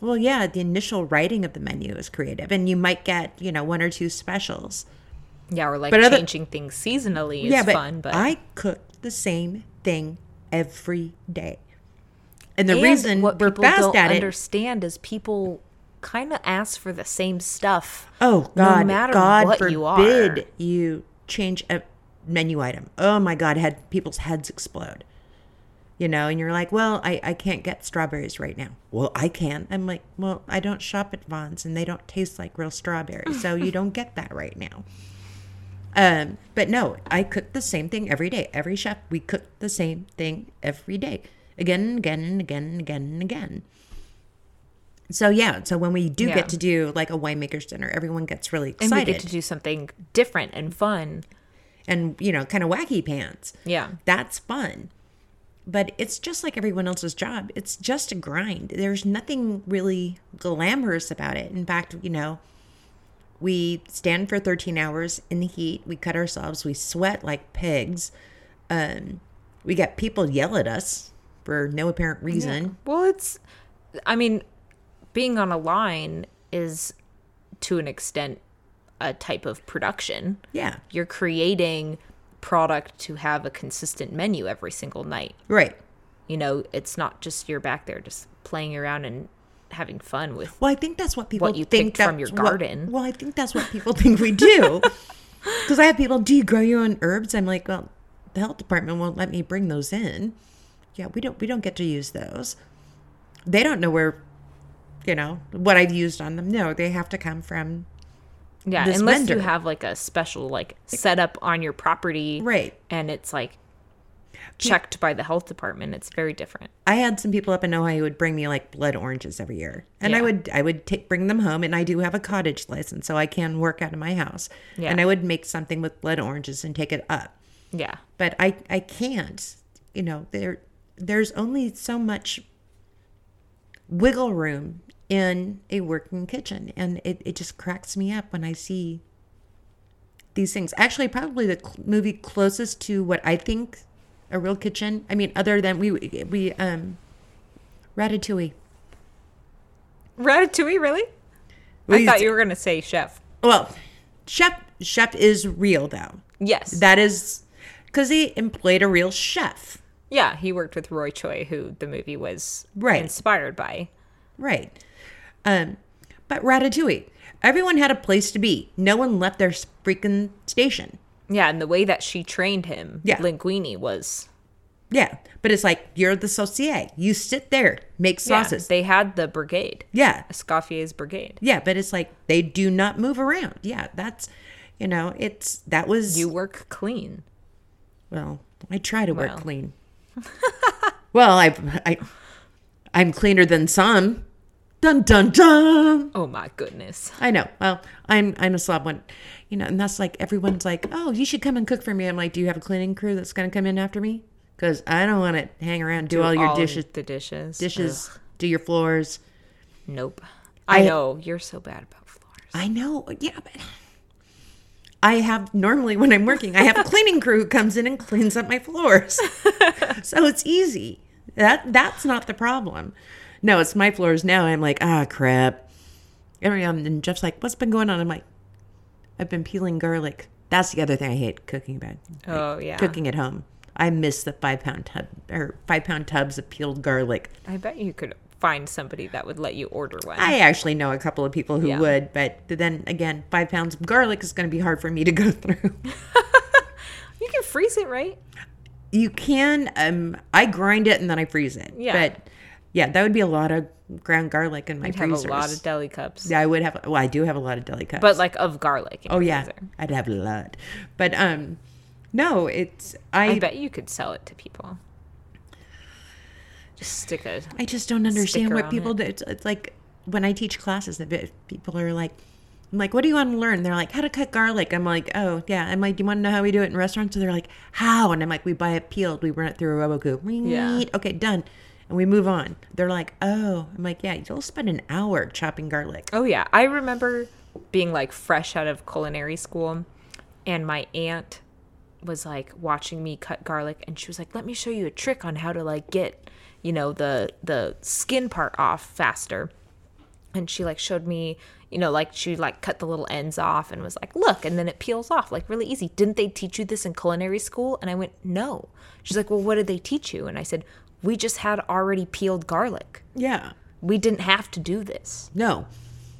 "Well, yeah, the initial writing of the menu is creative and you might get, you know, one or two specials." Yeah, or like But other- changing things seasonally is yeah, but, fun, but I cook the same thing every day. And the And reason what we're people fast don't at it understand is people kind of ask for the same stuff. Oh God! no matter God what forbid you are. you change a menu item. Oh my God! Had people's heads explode. You know, and you're like, well, I, I can't get strawberries right now. Well, I can. I'm like, well, I don't shop at Vons and they don't taste like real strawberries, so you don't get that right now. Um, but no, I cook the same thing every day. Every chef, we cook the same thing every day, again and again and again and again and again. So yeah, so when we do Yeah. get to do like a winemaker's dinner, everyone gets really And we excited get to do something different and fun. and you know, kind of wacky pants. Yeah. That's fun. But it's just like everyone else's job. It's just a grind. There's nothing really glamorous about it. In fact, you know, we stand for 13 hours in the heat. We cut ourselves. We sweat like pigs. Um, we get people yell at us for no apparent reason. Well, it's, I mean, being on a line is to an extent a type of production. Yeah. You're creating product to have a consistent menu every single night. Right. You know, it's not just you're back there just playing around and having fun with. Well, I think that's what people What you think from your what- garden. well, I think that's what people think we do. Because I have people, do you grow your own herbs? I'm like, well, the health department won't let me bring those in. Yeah, we don't. We don't get to use those. They don't know where, you know, what I've used on them. No, they have to come from Yeah, unless you have like a special like setup on your property, right. And it's like checked by the health department. It's very different. I had some people up in Ohio who would bring me like blood oranges every year, and I would I would take bring them home, and I do have a cottage license, so I can work out of my house, Yeah. and I would make something with blood oranges and take it up. Yeah, but I I can't. You know, there there's only so much wiggle room in a working kitchen, and it it just cracks me up when I see these things. Actually, probably the cl- movie closest to what I think a real kitchen. I mean, other than we we um Ratatouille. Ratatouille, really? I thought you were gonna say chef. Well, chef chef is real though. Yes. That is because he employed a real chef. yeah, he worked with Roy Choi, who the movie was Right. inspired by. Right. Um, but Ratatouille, everyone had a place to be. No one left their freaking station. Yeah, and the way that she trained him, Yeah. Linguini was Yeah, but it's like you're the saucier. You sit there, make yeah, sauces. they had the brigade, Yeah, Escoffier's brigade. yeah, but it's like they do not move around. Yeah, that's you know, it's that was You work clean. well. I try to work Well. clean. well, I I I'm cleaner than some. Dun dun dun. Oh my goodness. I know. Well, I'm I'm a slob one, you know, and that's like everyone's like, oh, you should come and cook for me. I'm like, do you have a cleaning crew that's gonna come in after me? Because I don't want to hang around do, all your dishes, The dishes. dishes, do your floors. Nope. I, I- know you're so bad about floors. I know, yeah, but I have normally when I'm working, I have a cleaning crew who comes in and cleans up my floors, so it's easy. That that's not the problem. No, it's my floors now. I'm like, ah, crap. Every um, and Jeff's like, what's been going on? I'm like, I've been peeling garlic. That's the other thing I hate cooking about. Oh yeah. Cooking at home. I miss the five pound tub or five pound tubs of peeled garlic. I bet you could find somebody that would let you order one. I actually know a couple of people who Yeah. would, but then again, five pounds of garlic is going to be hard for me to go through. you can freeze it, right? you can. Um, I grind it and then I freeze it. Yeah. But Yeah, that would be a lot of ground garlic in my I'd have a lot of deli cups. yeah, I would have. Well, I do have a lot of deli cups. But like of garlic. in oh yeah, freezer. I'd have a lot. But um, no, it's I I. bet you could sell it to people. Just stick a. I just don't understand what people it. do. It's, it's like when I teach classes, the bit- people are like, I'm like, what do you want to learn? They're like, how to cut garlic. I'm like, oh, yeah. I'm like, do you want to know how we do it in restaurants? So they're like, how? And I'm like, we buy it peeled. We run it through a Robot Coupe. Yeah. Okay, done. And we move on. They're like, oh. I'm like, yeah, you'll spend an hour chopping garlic. Oh yeah, I remember being like fresh out of culinary school, and my aunt was like watching me cut garlic, and she was like, "Let me show you a trick on how to like get, you know, the the skin part off faster." And she like showed me, you know, like she like cut the little ends off and was like, "Look," and then it peels off like really easy. Didn't they teach you this in culinary school? And I went, "No." She's like, "Well, what did they teach you?" And I said, "We just had already peeled garlic. Yeah. We didn't have to do this." No.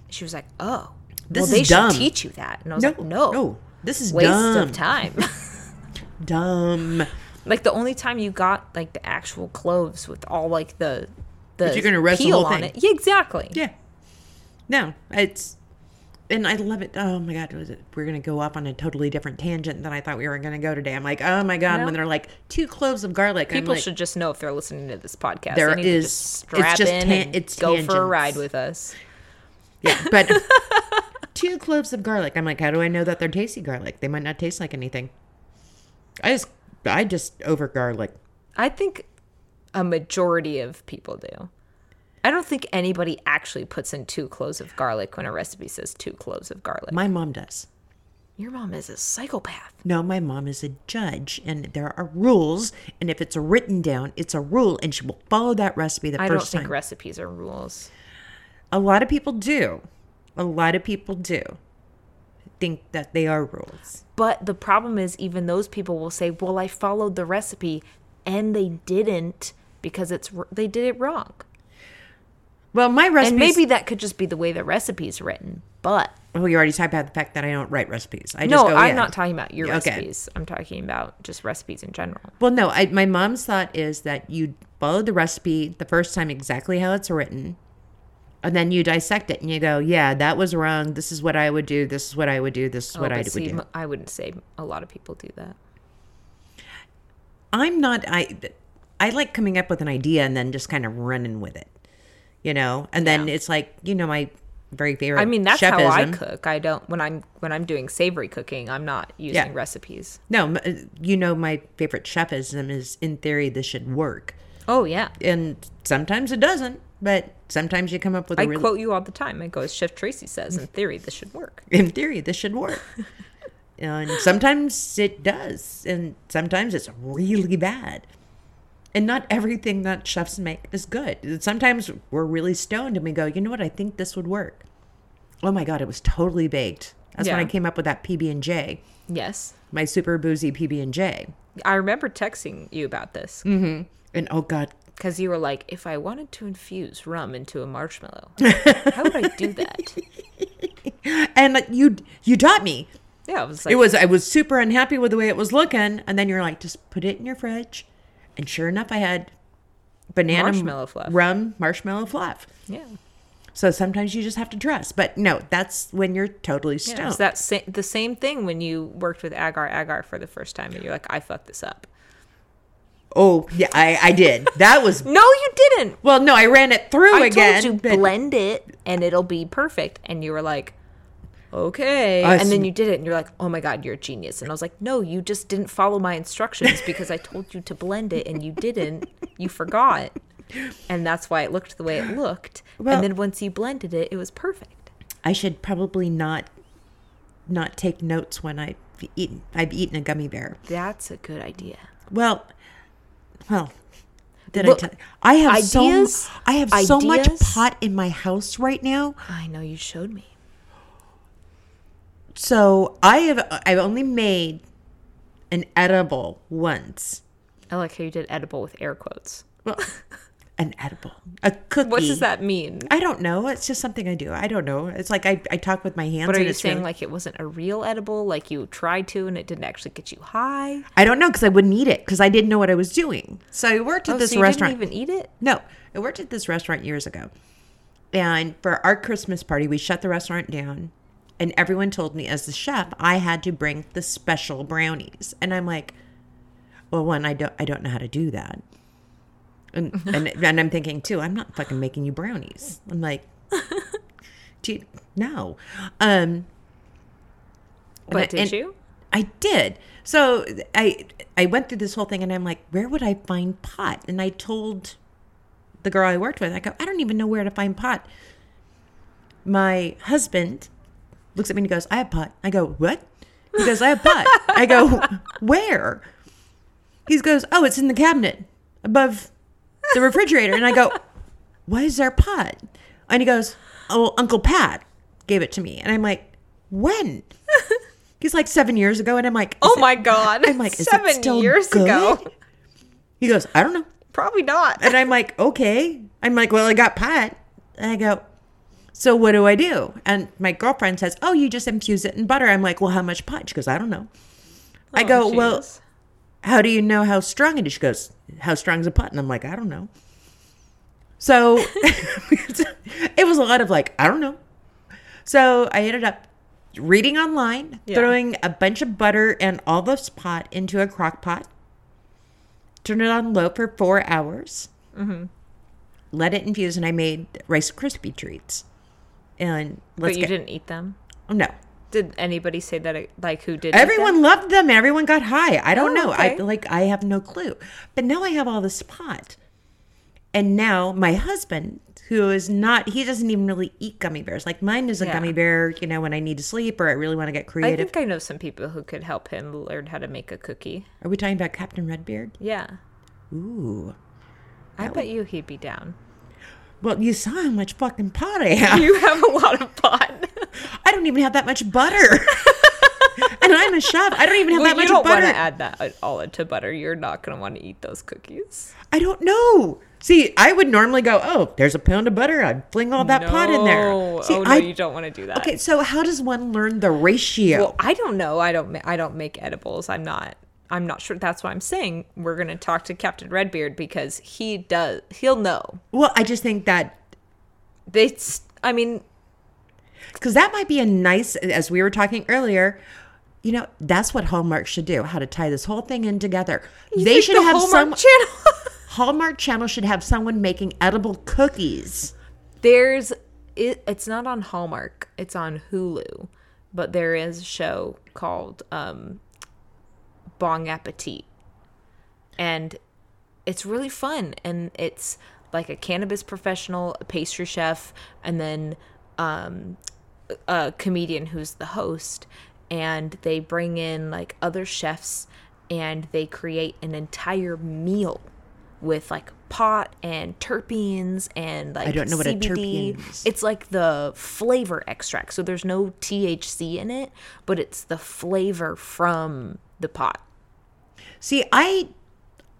She was like, "Oh, This well, they is dumb. should teach you that." And I was No. like, "No, No. This is waste dumb. of time." Dumb. like the only time you got like the actual cloves with all like the the you're gonna roast the peel whole on thing. it. Yeah, exactly. Yeah. No, it's and I love it. Oh my god, was it? We're gonna go off on a totally different tangent than I thought we were gonna go today. I'm like, oh my god, No. when they're like two cloves of garlic, People like, should just know if they're listening to this podcast. There to is- just it's just in tan- it's go for a ride with us. yeah, but two cloves of garlic. I'm like, how do I know that they're tasty garlic? They might not taste like anything. I just, I just over garlic. I think a majority of people do. I don't think anybody actually puts in two cloves of garlic when a recipe says two cloves of garlic. My mom does. Your mom is a psychopath. No, my mom is a judge, and there are rules. And if it's written down, it's a rule, and she will follow that recipe the I don't first think time. recipes are rules. A lot of people do. A lot of people do think that they are rules. But the problem is, even those people will say, "Well, I followed the recipe," and they didn't because it's they did it wrong. Well, my recipes. And maybe that could just be the way the recipe is written. But Oh, you already talked about the fact that I don't write recipes. I just no, go, I'm yeah. not talking about your Okay. recipes. I'm talking about just recipes in general. Well, no. I, my mom's thought is that you follow the recipe the first time exactly how it's written, and then you dissect it and you go, "Yeah, that was wrong. This is what I would do. This is what I would do. This is oh, what Oh, I but would see, do." I wouldn't say a lot of people do that. I'm not. I I like coming up with an idea and then just kind of running with it, you know. And then Yeah. it's like you know my very favorite. I mean, that's how I cook. I don't when I'm when I'm doing savory cooking. I'm not using Yeah. recipes. No, you know my favorite chefism is in theory this should work, Oh yeah, and sometimes it doesn't. But sometimes you come up with a I really, quote you all the time. I go, as Chef Tracy says, in theory, this should work. in theory this should work. and sometimes it does, and sometimes it's really bad. And not everything that chefs make is good. Sometimes we're really stoned and we go, you know what? I think this would work. Oh my god, it was totally baked. That's when I came up with that PB and J, Yes, my super boozy PB and J. I remember texting you about this mm-hmm. And oh god, because you were like, if I wanted to infuse rum into a marshmallow, how would I do that? and like, you you taught me. Yeah, I was like, It was I was super unhappy with the way it was looking, and then you're like, just put it in your fridge. And sure enough, I had banana Marshmallow fluff. rum marshmallow fluff. yeah. So sometimes you just have to trust. But no, that's when you're totally Yeah, stoned. it's that sa- the same thing when you worked with Agar Agar for the first time and you're like, I fucked this up. oh yeah, I, I did. That was No, you didn't. well, no, I ran it through I again. told you but- blend it and it'll be perfect, and you were like, okay. I and then you did it, and you're like, oh my god, you're a genius. And I was like, no, you just didn't follow my instructions because I told you to blend it and you didn't. You forgot, and that's why it looked the way it looked. Well- and then once you blended it, it was perfect. I should probably not not take notes when I've eaten I've eaten a gummy bear. That's a good idea. Well, well. Did Look, I tell I have ideas- so I have so much pot in my house right now. I know you showed me. So I have I've only made an edible once. I like how you did edible with air quotes. Well, an edible, a cookie. What does that mean? I don't know. It's just something I do. I don't know. It's like I, I talk with my hands. What are and you saying? really- Like it wasn't a real edible? Like you tried to and it didn't actually get you high? I don't know because I wouldn't eat it because I didn't know what I was doing. So I worked at Oh, this so you restaurant. didn't even eat it? No, I worked at this restaurant years ago. And for our Christmas party, we shut the restaurant down. And everyone told me, as the chef, I had to bring the special brownies. And I'm like, well, one, I don't, I don't know how to do that. And, and, and I'm thinking too, I'm not fucking making you brownies. I'm like, dude, no. Um, But and- did and- you? I did. So I I went through this whole thing and I'm like, where would I find pot? And I told the girl I worked with, I go, I don't even know where to find pot. My husband looks at me and goes, I have pot. I go, what? He goes, I have pot. I go, where? He goes, oh, it's in the cabinet above the refrigerator. And I go, why is there pot? And he goes, oh, Uncle Pat gave it to me. And I'm like, when? He's like seven years ago. And I'm like, Oh is it- my god. I'm like, is it seven still years good? ago. He goes, I don't know. Probably not. And I'm like, okay. I'm like, well, I got pot. And I go, so what do I do? And my girlfriend says, oh, you just infuse it in butter. I'm like, well, how much pot? She goes, I don't know. I Oh, go, well, how do you know how strong it is? She goes, how strong is a pot? And I'm like, I don't know. So it was a lot of like, I don't know. So I ended up reading online, Yeah. throwing a bunch of butter and all this pot into a crock pot, turn it on low for four hours, Mm-hmm. let it infuse, and I made Rice Krispie treats. And but let's you get, didn't eat them? no. Did anybody say that it, like who did? Everyone loved them. Everyone got high. I don't Oh, know. I okay. like I have no clue. But now I have all this pot. And now my husband, who is not he doesn't even really eat gummy bears. Like mine is a Yeah. gummy bear, you know, when I need to sleep or I really want to get creative. I think I know some people who could help him learn how to make a cookie. Are we talking about Captain Redbeard? Yeah. Ooh. I bet you he'd be down. Well, you saw how much fucking pot I have. You have a lot of pot. I don't even have that much butter. and I'm a chef. I don't even have well, that you much don't want to add that all into butter. You're not going to want to eat those cookies. I don't know. See, I would normally go, oh, there's a pound of butter. I'd fling all that pot in there. See, oh no, I, you don't want to do that. Okay, so how does one learn the ratio? Well, I don't know. I don't. I don't make edibles. I'm not. I'm not sure. That's why I'm saying we're going to talk to Captain Redbeard because he does. He'll know. Well, I just think that They. I mean, because that might be a nice, as we were talking earlier. You know, that's what Hallmark should do. How to tie this whole thing in together. they should the have Hallmark some channel. Hallmark Channel should have someone making edible cookies. There's. It, it's not on Hallmark. It's on Hulu, but there is a show called um, Bong Appetit, and it's really fun. And it's like a cannabis professional, a pastry chef, and then um, a comedian who's the host and they bring in like other chefs and they create an entire meal with like pot and terpenes and like I don't know what a terpene is. It's like the flavor extract. So there's no THC in it, but it's the flavor from the pot. See, I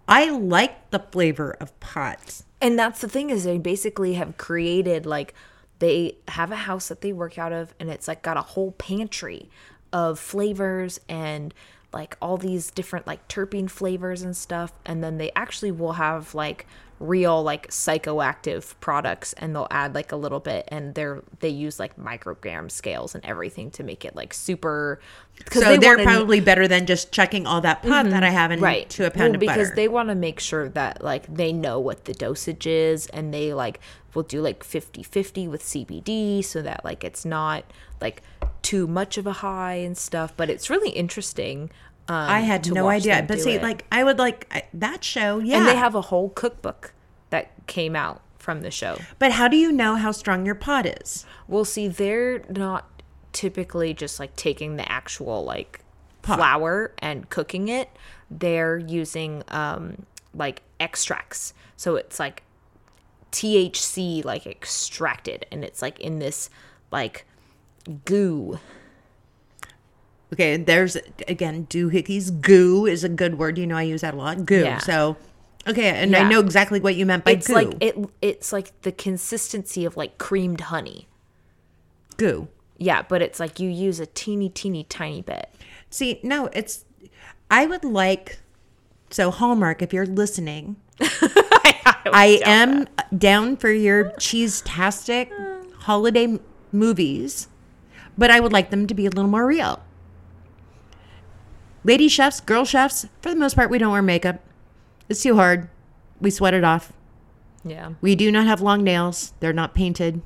I like the flavor of pot. And that's the thing is they basically have created like they have a house that they work out of and it's like got a whole pantry of flavors and like all these different like terpene flavors and stuff and then they actually will have like real like psychoactive products and they'll add like a little bit and they're they use like microgram scales and everything to make it like super because So they are probably better than just checking all that pot that I mm-hmm. have into right. a pound well, of because butter. they want to make sure that like they know what the dosage is and they like will do like 50-50 with cbd so that like it's not like too much of a high and stuff but it's really interesting um, I had no idea. But see, it. like I would like I, that show, yeah. and they have a whole cookbook that came out from the show but how do you know how strong your pot is? Well, see, they're not typically just like taking the actual like Pot. flour and cooking it. They're using um like extracts. So it's like THC like extracted and it's like in this like goo. Okay, there's again doohickeys. Goo is a good word. You know, I use that a lot. Goo. Yeah. So Okay, and I know exactly what you meant by It's goo. like it. It's like the consistency of like creamed honey. goo. Yeah, but it's like you use a teeny, teeny, tiny bit. See, no, it's. I would like. So Hallmark, if you're listening, I am down for your cheese-tastic holiday m- movies, but I would like them to be a little more real. Lady chefs, girl chefs, for the most part, we don't wear makeup. It's too hard. We sweat it off. Yeah. We do not have long nails. They're not painted.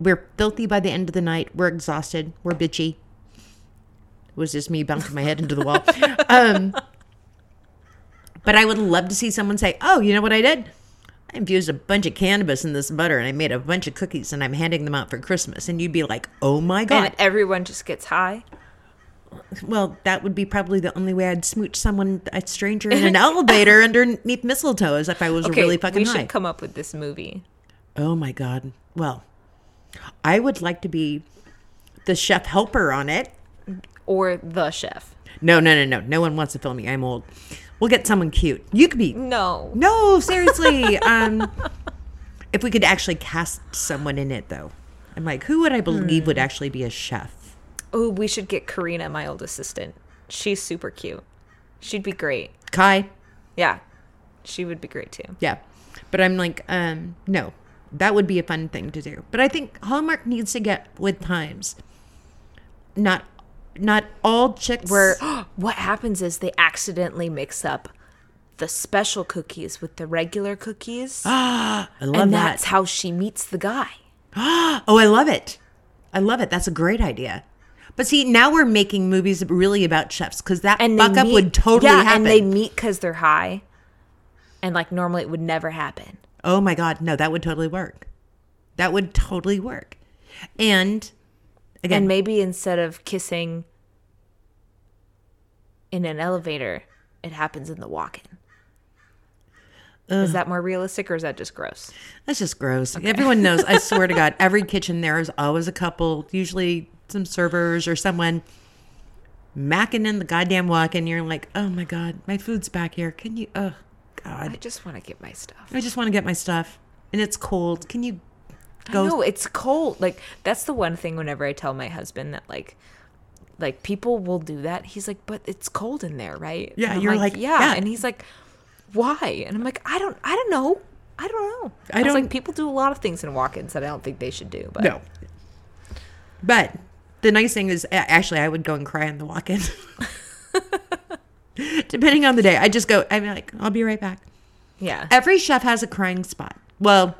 We're filthy by the end of the night. We're exhausted. We're bitchy. It was just me bouncing my head into the wall. Um, but I would love to see someone say, "Oh, you know what I did? I infused a bunch of cannabis in this butter, and I made a bunch of cookies, and I'm handing them out for Christmas." And you'd be like, "Oh my god!" And everyone just gets high. Well, that would be probably the only way I'd smooch someone, a stranger, in an elevator underneath mistletoe, as if I was Okay, really fucking we high. should come up with this movie. Oh my god. Well, I would like to be the chef helper on it. Or the chef. No, no, no, no. No one wants to film me. I'm old. We'll get someone cute. You could be. No. No, seriously. um if we could actually cast someone in it though. I'm like, who would I believe would actually be a chef? Oh, we should get Karina, my old assistant. She's super cute. She'd be great. Kai? Yeah. She would be great too. Yeah. But I'm like, um, no. That would be a fun thing to do. But I think Hallmark needs to get with times. Not not all chicks Where what happens is they accidentally mix up the special cookies with the regular cookies. I love and that. that's how she meets the guy. Oh, I love it. I love it. That's a great idea. But see, now we're making movies really about chefs because that And fuck up meet, would totally yeah, happen. and they meet because they're high. And like normally it would never happen. oh my god, no, that would totally work. That would totally work. And again, And maybe instead of kissing in an elevator, it happens in the walk-in. Is that more realistic or is that just gross? that's just gross. Everyone knows. I swear to God, every kitchen there is always a couple, usually some servers or someone macking in the goddamn walk-in. You're like, oh my god, my food's back here. Can you? Oh God. I just want to get my stuff. I just want to get my stuff, and it's cold. Can you go? know it's cold. Like that's the one thing whenever I tell my husband that like like people will do that. He's like, "But it's cold in there, right?" Yeah, you're like, "Yeah." yeah. And he's like, "Why?" And I'm like, "I don't I don't know. I don't know." I I, don't- like people do a lot of things in walk-ins that I don't think they should do, but No. But the nice thing is, actually, I would go and cry in the walk-in. Depending on the day, I just go. I'm like, I'll be right back. yeah. Every chef has a crying spot. Well,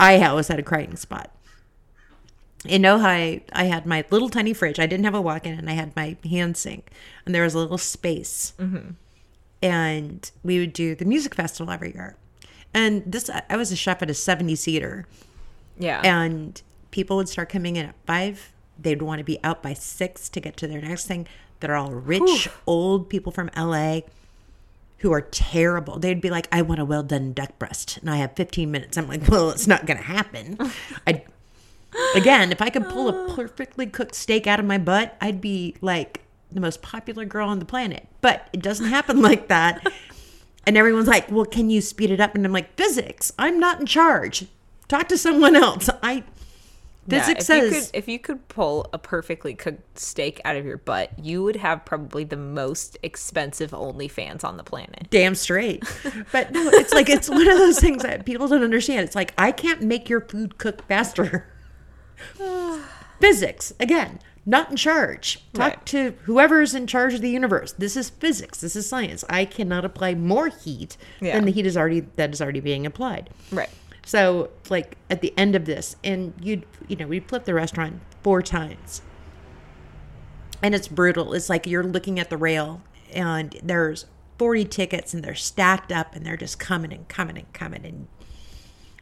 I always had a crying spot. In Ojai, I had my little tiny fridge. I didn't have a walk-in, and I had my hand sink, and there was a little space. Mm-hmm. And we would do the music festival every year. And this, I was a chef at a 70 seater Yeah. and people would start coming in at five. They'd want to be out by six to get to their next thing. They're all rich, old people from LA who are terrible. They'd be like, I want a well done duck breast. And I have 15 minutes. I'm like, well, it's not going to happen. I, again, if I could pull a perfectly cooked steak out of my butt, I'd be like the most popular girl on the planet. But it doesn't happen like that. And everyone's like, well, can you speed it up? And I'm like, physics, I'm not in charge. Talk to someone else. I Yeah, if you could, if you could pull a perfectly cooked steak out of your butt, you would have probably the most expensive OnlyFans on the planet. damn straight. But no, it's like it's one of those things that people don't understand. It's like I can't make your food cook faster. physics, again, not in charge. Talk Right. to whoever's in charge of the universe. This is physics. This is science. I cannot apply more heat Yeah. than the heat is already that is already being applied. Right. So, like at the end of this, and you'd, you know, we flip the restaurant four times. And it's brutal. It's like you're looking at the rail and there's 40 tickets and they're stacked up and they're just coming and coming and coming. And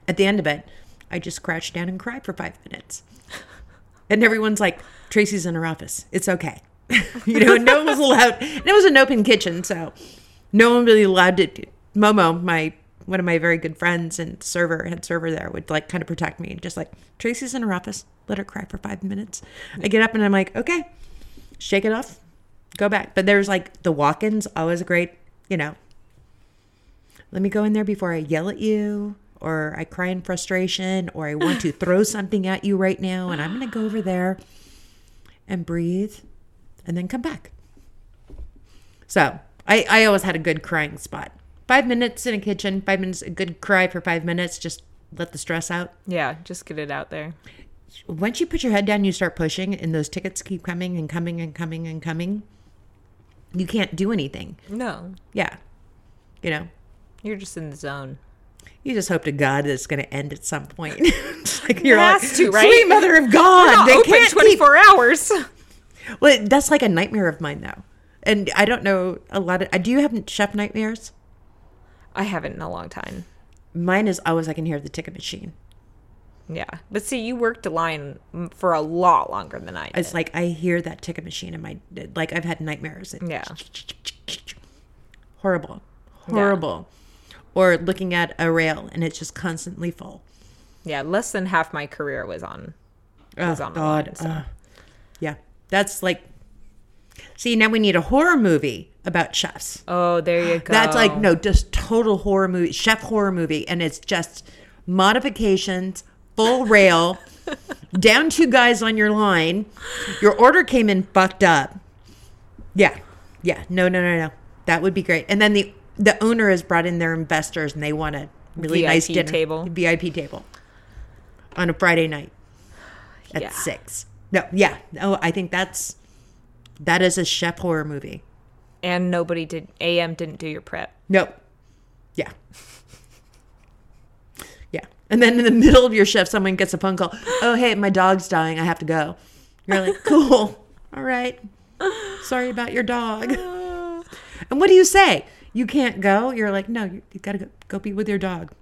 at the end of it, I just crouched down and cried for five minutes. And everyone's like, Tracy's in her office. It's okay. you know, no one was allowed. And it was an open kitchen, so no one really allowed to. Momo, my one of my very good friends and server, head server there, would like kind of protect me and just like, Tracy's in her office. Let her cry for five minutes. I get up and I'm like, okay, shake it off, go back. But there's like the walk ins, always a great, you know, let me go in there before I yell at you or I cry in frustration or I want to throw something at you right now and I'm going to go over there and breathe and then come back. So I, I always had a good crying spot. Five minutes in a kitchen, five minutes, a good cry for five minutes, just let the stress out. Yeah, just get it out there. Once you put your head down, you start pushing, and those tickets keep coming and coming and coming and coming. You can't do anything. No, Yeah. You know, you're just in the zone. you just hope to God that it's going to end at some point. It's like you're like, to, right? Sweet mother of God. They open can't keep 24 hours. Well, that's like a nightmare of mine, though. And I don't know a lot of. Do you have chef nightmares? I haven't in a long time. Mine is always I can hear the ticket machine. Yeah, but see, you worked a line for a lot longer than I did. It's like I hear that ticket machine in my like I've had nightmares. It- Yeah. horrible, horrible. Or looking at a rail and it's just constantly full. Yeah, less than half my career was on. Oh on God, line, so. uh, yeah, that's like. See, now we need a horror movie about chefs. Oh, there you go. That's like no, just total horror movie, chef horror movie, and it's just modifications, full rail, down two guys on your line. Your order came in fucked up. Yeah, yeah, no, no, no, no, that would be great. And then the the owner has brought in their investors, and they want a really nice dinner table. VIP table on a Friday night at Yeah. six. No, yeah, oh, I think that's that is a chef horror movie. and nobody did. AM didn't do your prep. Nope. Yeah. Yeah. And then in the middle of your shift, someone gets a phone call. Oh, hey, my dog's dying. I have to go. You're like, cool. All right. Sorry about your dog. And what do you say? You can't go? You're like, no, you, you got to go, go be with your dog.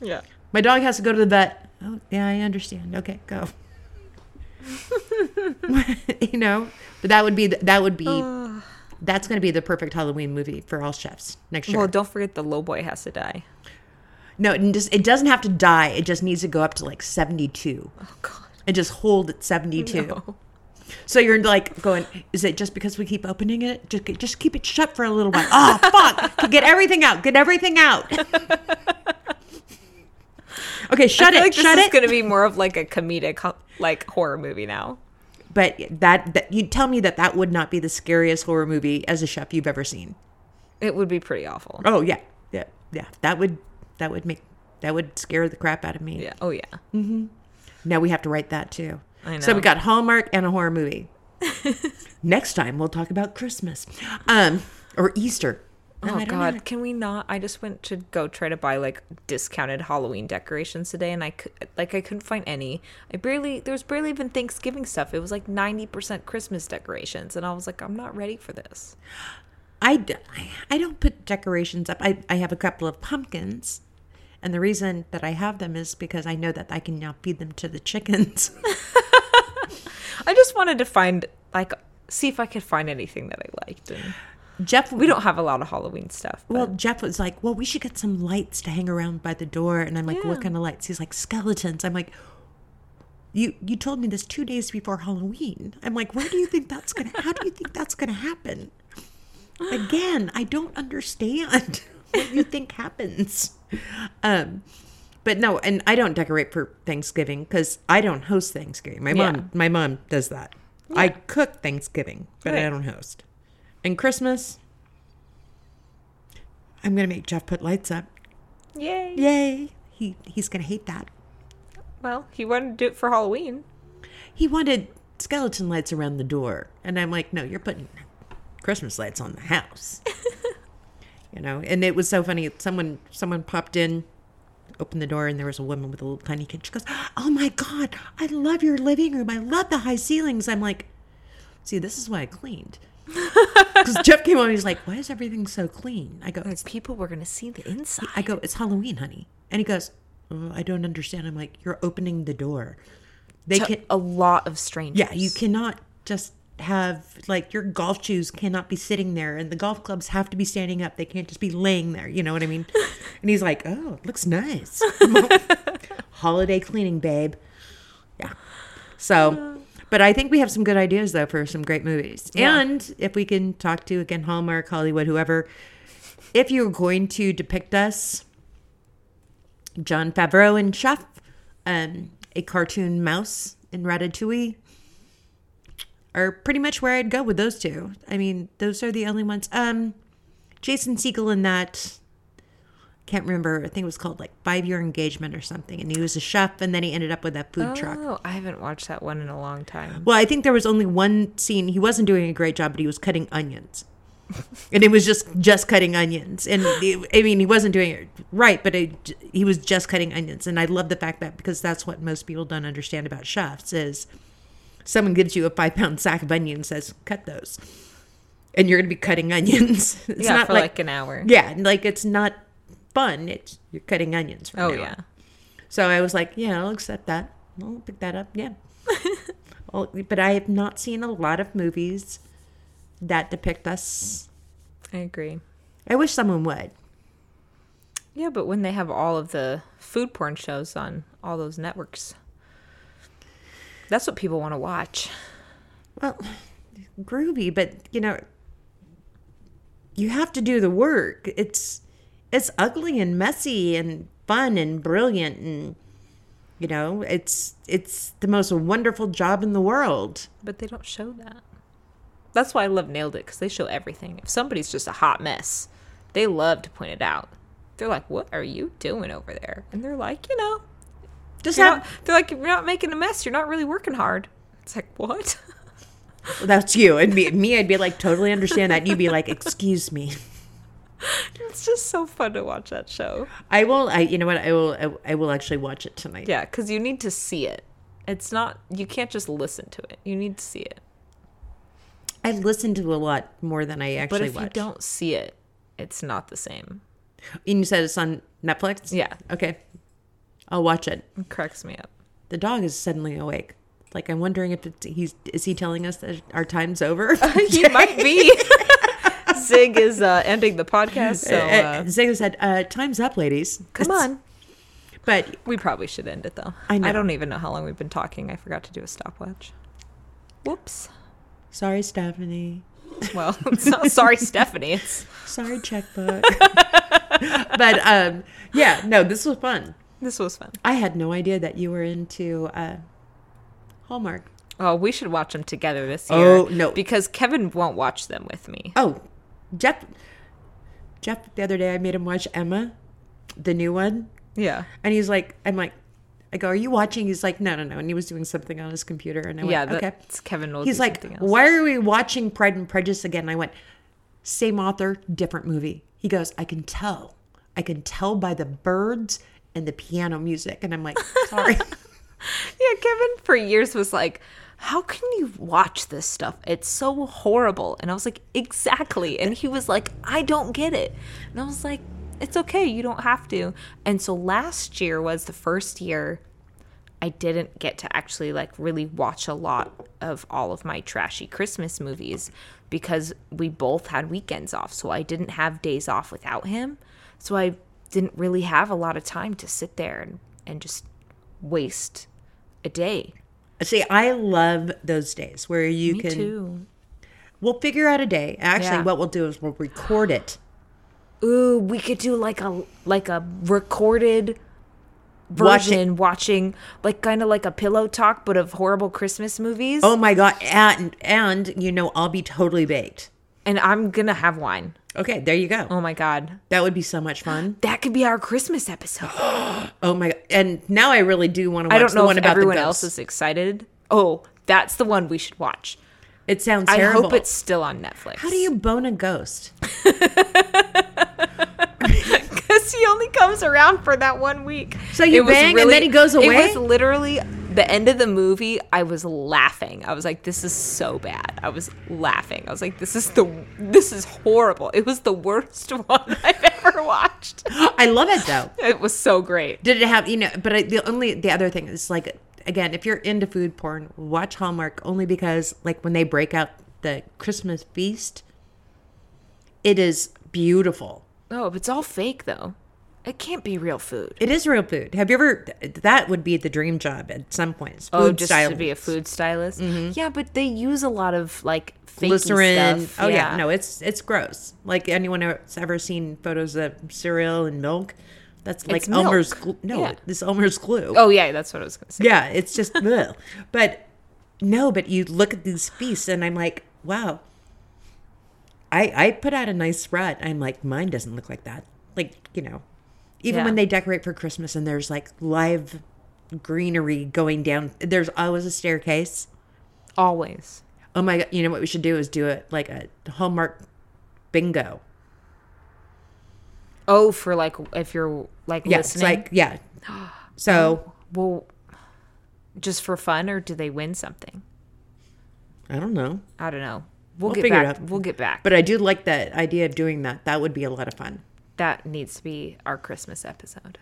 Yeah. My dog has to go to the vet. Oh, yeah, I understand. Okay, go. you know, but that would be the, that would be that's going to be the perfect Halloween movie for all chefs next year. Well, don't forget the low boy has to die. No, it, just, it doesn't have to die. It just needs to go up to like 72 Oh God. and just hold at 72. No. So you're like going, is it just because we keep opening it? Just, just keep it shut for a little while. Oh, fuck. Get everything out. Get everything out. okay, shut it. like this shut is it. going to be more of like a comedic, like horror movie now. but that, that you tell me that that would not be the scariest horror movie as a chef you've ever seen. It would be pretty awful. Oh, yeah. Yeah. Yeah. That would, that would make, that would scare the crap out of me. Yeah. Oh yeah. Now we have to write that too. I So we got Hallmark and a horror movie. Next time we'll talk about Christmas, um, or Easter. Oh God, know. can we not? I just went to go try to buy like discounted Halloween decorations today, and I could like I couldn't find any. I barely there was barely even Thanksgiving stuff. It was like ninety percent Christmas decorations, and I was like, I'm not ready for this. I, d- I- I don't put decorations up. I, I have a couple of pumpkins, and the reason that I have them is because I know that I can now feed them to the chickens. I just wanted to find like see if I could find anything that I liked. And Jeff, we don't have a lot of Halloween stuff. But Well, Jeff was like, "Well, we should get some lights to hang around by the door," and I'm like, "What Yeah. kind of lights?" He's like, "Skeletons." I'm like, "You you told me this two days before Halloween." I'm like, "Where do you think that's gonna? How do you think that's gonna happen?" Again, I don't understand what you think happens. Um, but no, and I don't decorate for Thanksgiving because I don't host Thanksgiving. My Yeah. mom, my mom does that. I cook Thanksgiving, but I don't host. And Christmas, I'm gonna make Jeff put lights up. yay! Yay! He he's gonna hate that. Well, he wanted to do it for Halloween. He wanted skeleton lights around the door, and I'm like, no, you're putting Christmas lights on the house. you know, and it was so funny. Someone someone popped in, opened the door, and there was a woman with a little tiny kid. She goes, "Oh my god, I love your living room. I love the high ceilings." I'm like, see, this is why I cleaned. Because Jeff came on, he's like, "Why is everything so clean?" I go, "Because people were gonna see the inside. I go, it's Halloween, honey. And he goes, oh, I don't understand. I'm like, you're opening the door. They To can, a lot of strangers. yeah, you cannot just have like your golf shoes cannot be sitting there, and the golf clubs have to be standing up. They can't just be laying there. You know what I mean? and he's like, oh, it looks nice. Holiday cleaning, babe. Yeah. So, uh, but I think we have some good ideas though for some great movies. Yeah. And if we can talk to again Hallmark, Hollywood, whoever, if you're going to depict us, Jon Favreau and Chef, um, a cartoon mouse in Ratatouille, are pretty much where I'd go with those two. I mean, those are the only ones. Um, Jason Segel in that can't remember. I think it was called like Five Year Engagement or something, and he was a chef, and then he ended up with that food truck. Oh, I haven't watched that one in a long time. Well, I think there was only one scene. He wasn't doing a great job, but he was cutting onions. and it was just just cutting onions and it- i mean he wasn't doing it right but it, he was just cutting onions and i love the fact that because that's what most people don't understand about chefs is someone gives you a five pound sack of onions says cut those and you're going to be cutting onions it's yeah, not for like, an hour. yeah like it's not fun it's you're cutting onions from Oh yeah. on. so i was like yeah i'll accept that i'll pick that up yeah well, but i have not seen a lot of movies that depict us I agree. i wish someone would Yeah, but when they have all of the food porn shows on all those networks, that's what people want to watch. well groovy but you know you have to do the work it's it's ugly and messy and fun and brilliant and you know it's it's the most wonderful job in the world But they don't show that. That's why I love Nailed It because they show everything. If somebody's just a hot mess, they love to point it out. They're like, "What are you doing over there?" And they're like, "You know, just have not, they're like, you're not making a mess. You're not really working hard." It's like, what? that's you and me me i'd be like totally understand that you'd be like excuse me it's just so fun to watch that show. i will i you know what i will i, I will actually watch it tonight Yeah, because you need to see it. It's not. You can't just listen to it. You need to see it. i listen to a lot more than i actually. But if you don't see it, it's not the same. and you said it's on netflix Yeah, okay i'll watch it it cracks me up. the dog is suddenly awake. Like I'm wondering if it's, he's is he telling us that our time's over? he might be. Zig is uh, ending the podcast, so Uh, uh, Zago said, uh, "Time's up, ladies. come on. But We probably should end it though. I know. I don't even know how long we've been talking. I forgot to do a stopwatch. Whoops. sorry, Stephanie. Well, sorry, Stephanie. It's Sorry, checkbook. but um, yeah, no, this was fun. this was fun. I had no idea that you were into uh, Hallmark. Oh, we should watch them together this year. Oh, no. because Kevin won't watch them with me. Oh, Jeff. Jeff, the other day I made him watch Emma, the new one. Yeah. And he's like, I'm like, I go, are you watching? He's like, no, no, no. And he was doing something on his computer. And I Yeah, went, okay. that's Kevin He's like, why are we watching Pride and Prejudice again? And I went, same author, different movie. He goes, I can tell. I can tell by the birds and the piano music. And I'm like, sorry. Yeah, Kevin for years was like, How can you watch this stuff? It's so horrible. And I was like, Exactly. And he was like, I don't get it. And I was like, It's okay. You don't have to. And so last year was the first year I didn't get to actually like really watch a lot of all of my trashy Christmas movies because we both had weekends off. So I didn't have days off without him. So I didn't really have a lot of time to sit there and, and just waste a day. See, I love those days where you Me can. too. We'll figure out a day. Actually, Yeah. what we'll do is we'll record it. Ooh, we could do like a like a recorded Watching- version watching like kind of like a pillow talk but of horrible Christmas movies. Oh my god! And and you know, I'll be totally baked. And I'm going to have wine. Okay, there you go. Oh my god. That would be so much fun. That could be our Christmas episode. Oh my! God. And now I really do want to watch I don't the know one if about everyone the else is excited. Oh, that's the one we should watch. It sounds I hope it's still on Netflix. How do you bone a ghost? Because he only comes around for that one week. So you It bang and then he goes away? It was literally the end of the movie. I was laughing. I was like, "This is so bad." I was laughing. I was like, "This is the this is horrible." It was the worst one I've ever watched. I love it though. It was so great. Did it have you know? But I, the only the other thing is like again, if you're into food porn, watch Hallmark only because like when they break out the Christmas feast, it is beautiful. Oh, if it's all fake though. It can't be real food. It is real food. Have you ever? That would be the dream job at some point. oh, just stylist. to be a food stylist. Mm-hmm. Yeah, but they use a lot of like glycerin. stuff. Oh yeah. no, it's it's gross. Like anyone that's ever seen photos of cereal and milk, that's like It's. Elmer's. Glue. No, Yeah. this Elmer's glue. Oh yeah, that's what I was gonna say. Yeah, it's just, ugh. but no, but you look at these feasts and I'm like, wow. I I put out a nice spread. I'm like, mine doesn't look like that. Like you know, even Yeah. when they decorate for Christmas and there's like live greenery going down. There's always a staircase. Always. Oh my god! You know what we should do is do it like a Hallmark bingo. Oh, for like if you're like Yeah, listening. like yeah. So oh, well, just for fun, or do they win something? I don't know, I don't know. We'll, We'll get figure it back. out. We'll get back. but I do like that idea of doing that. That would be a lot of fun. That needs to be our Christmas episode.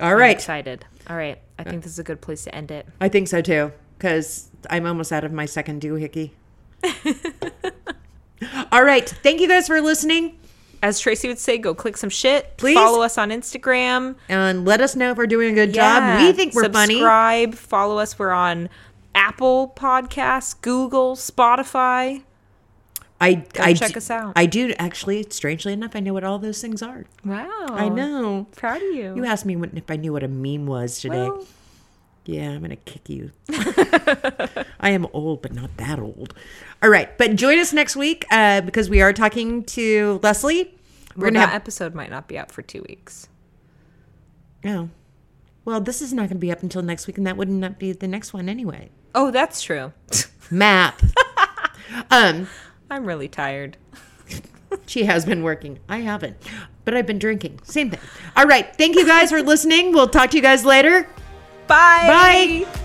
All right. I'm excited. All right, I think this is a good place to end it. I think so too, because I'm almost out of my second doohickey. All right. Thank you guys for listening. As Tracy would say, go click some shit. Please. follow us on Instagram. And let us know if we're doing a good job. We think we're funny. Subscribe. Follow us. We're on Apple Podcasts, Google, Spotify. I, I check do- us out. I do actually, strangely enough, I know what all those things are. Wow, I know. Proud of you. You asked me when, if I knew what a meme was today. Well, Yeah, I'm gonna kick you. I am old, but not that old. All right, but join us next week uh, because we are talking to Leslie. We're well, gonna that have. episode might not be out for two weeks. Oh, well, this is not gonna be up until next week, and that wouldn't be the next one anyway. Oh, that's true. Math. um, I'm really tired. she has been working. I haven't, but I've been drinking. Same thing. All right, thank you guys for listening. We'll talk to you guys later. Bye. Bye.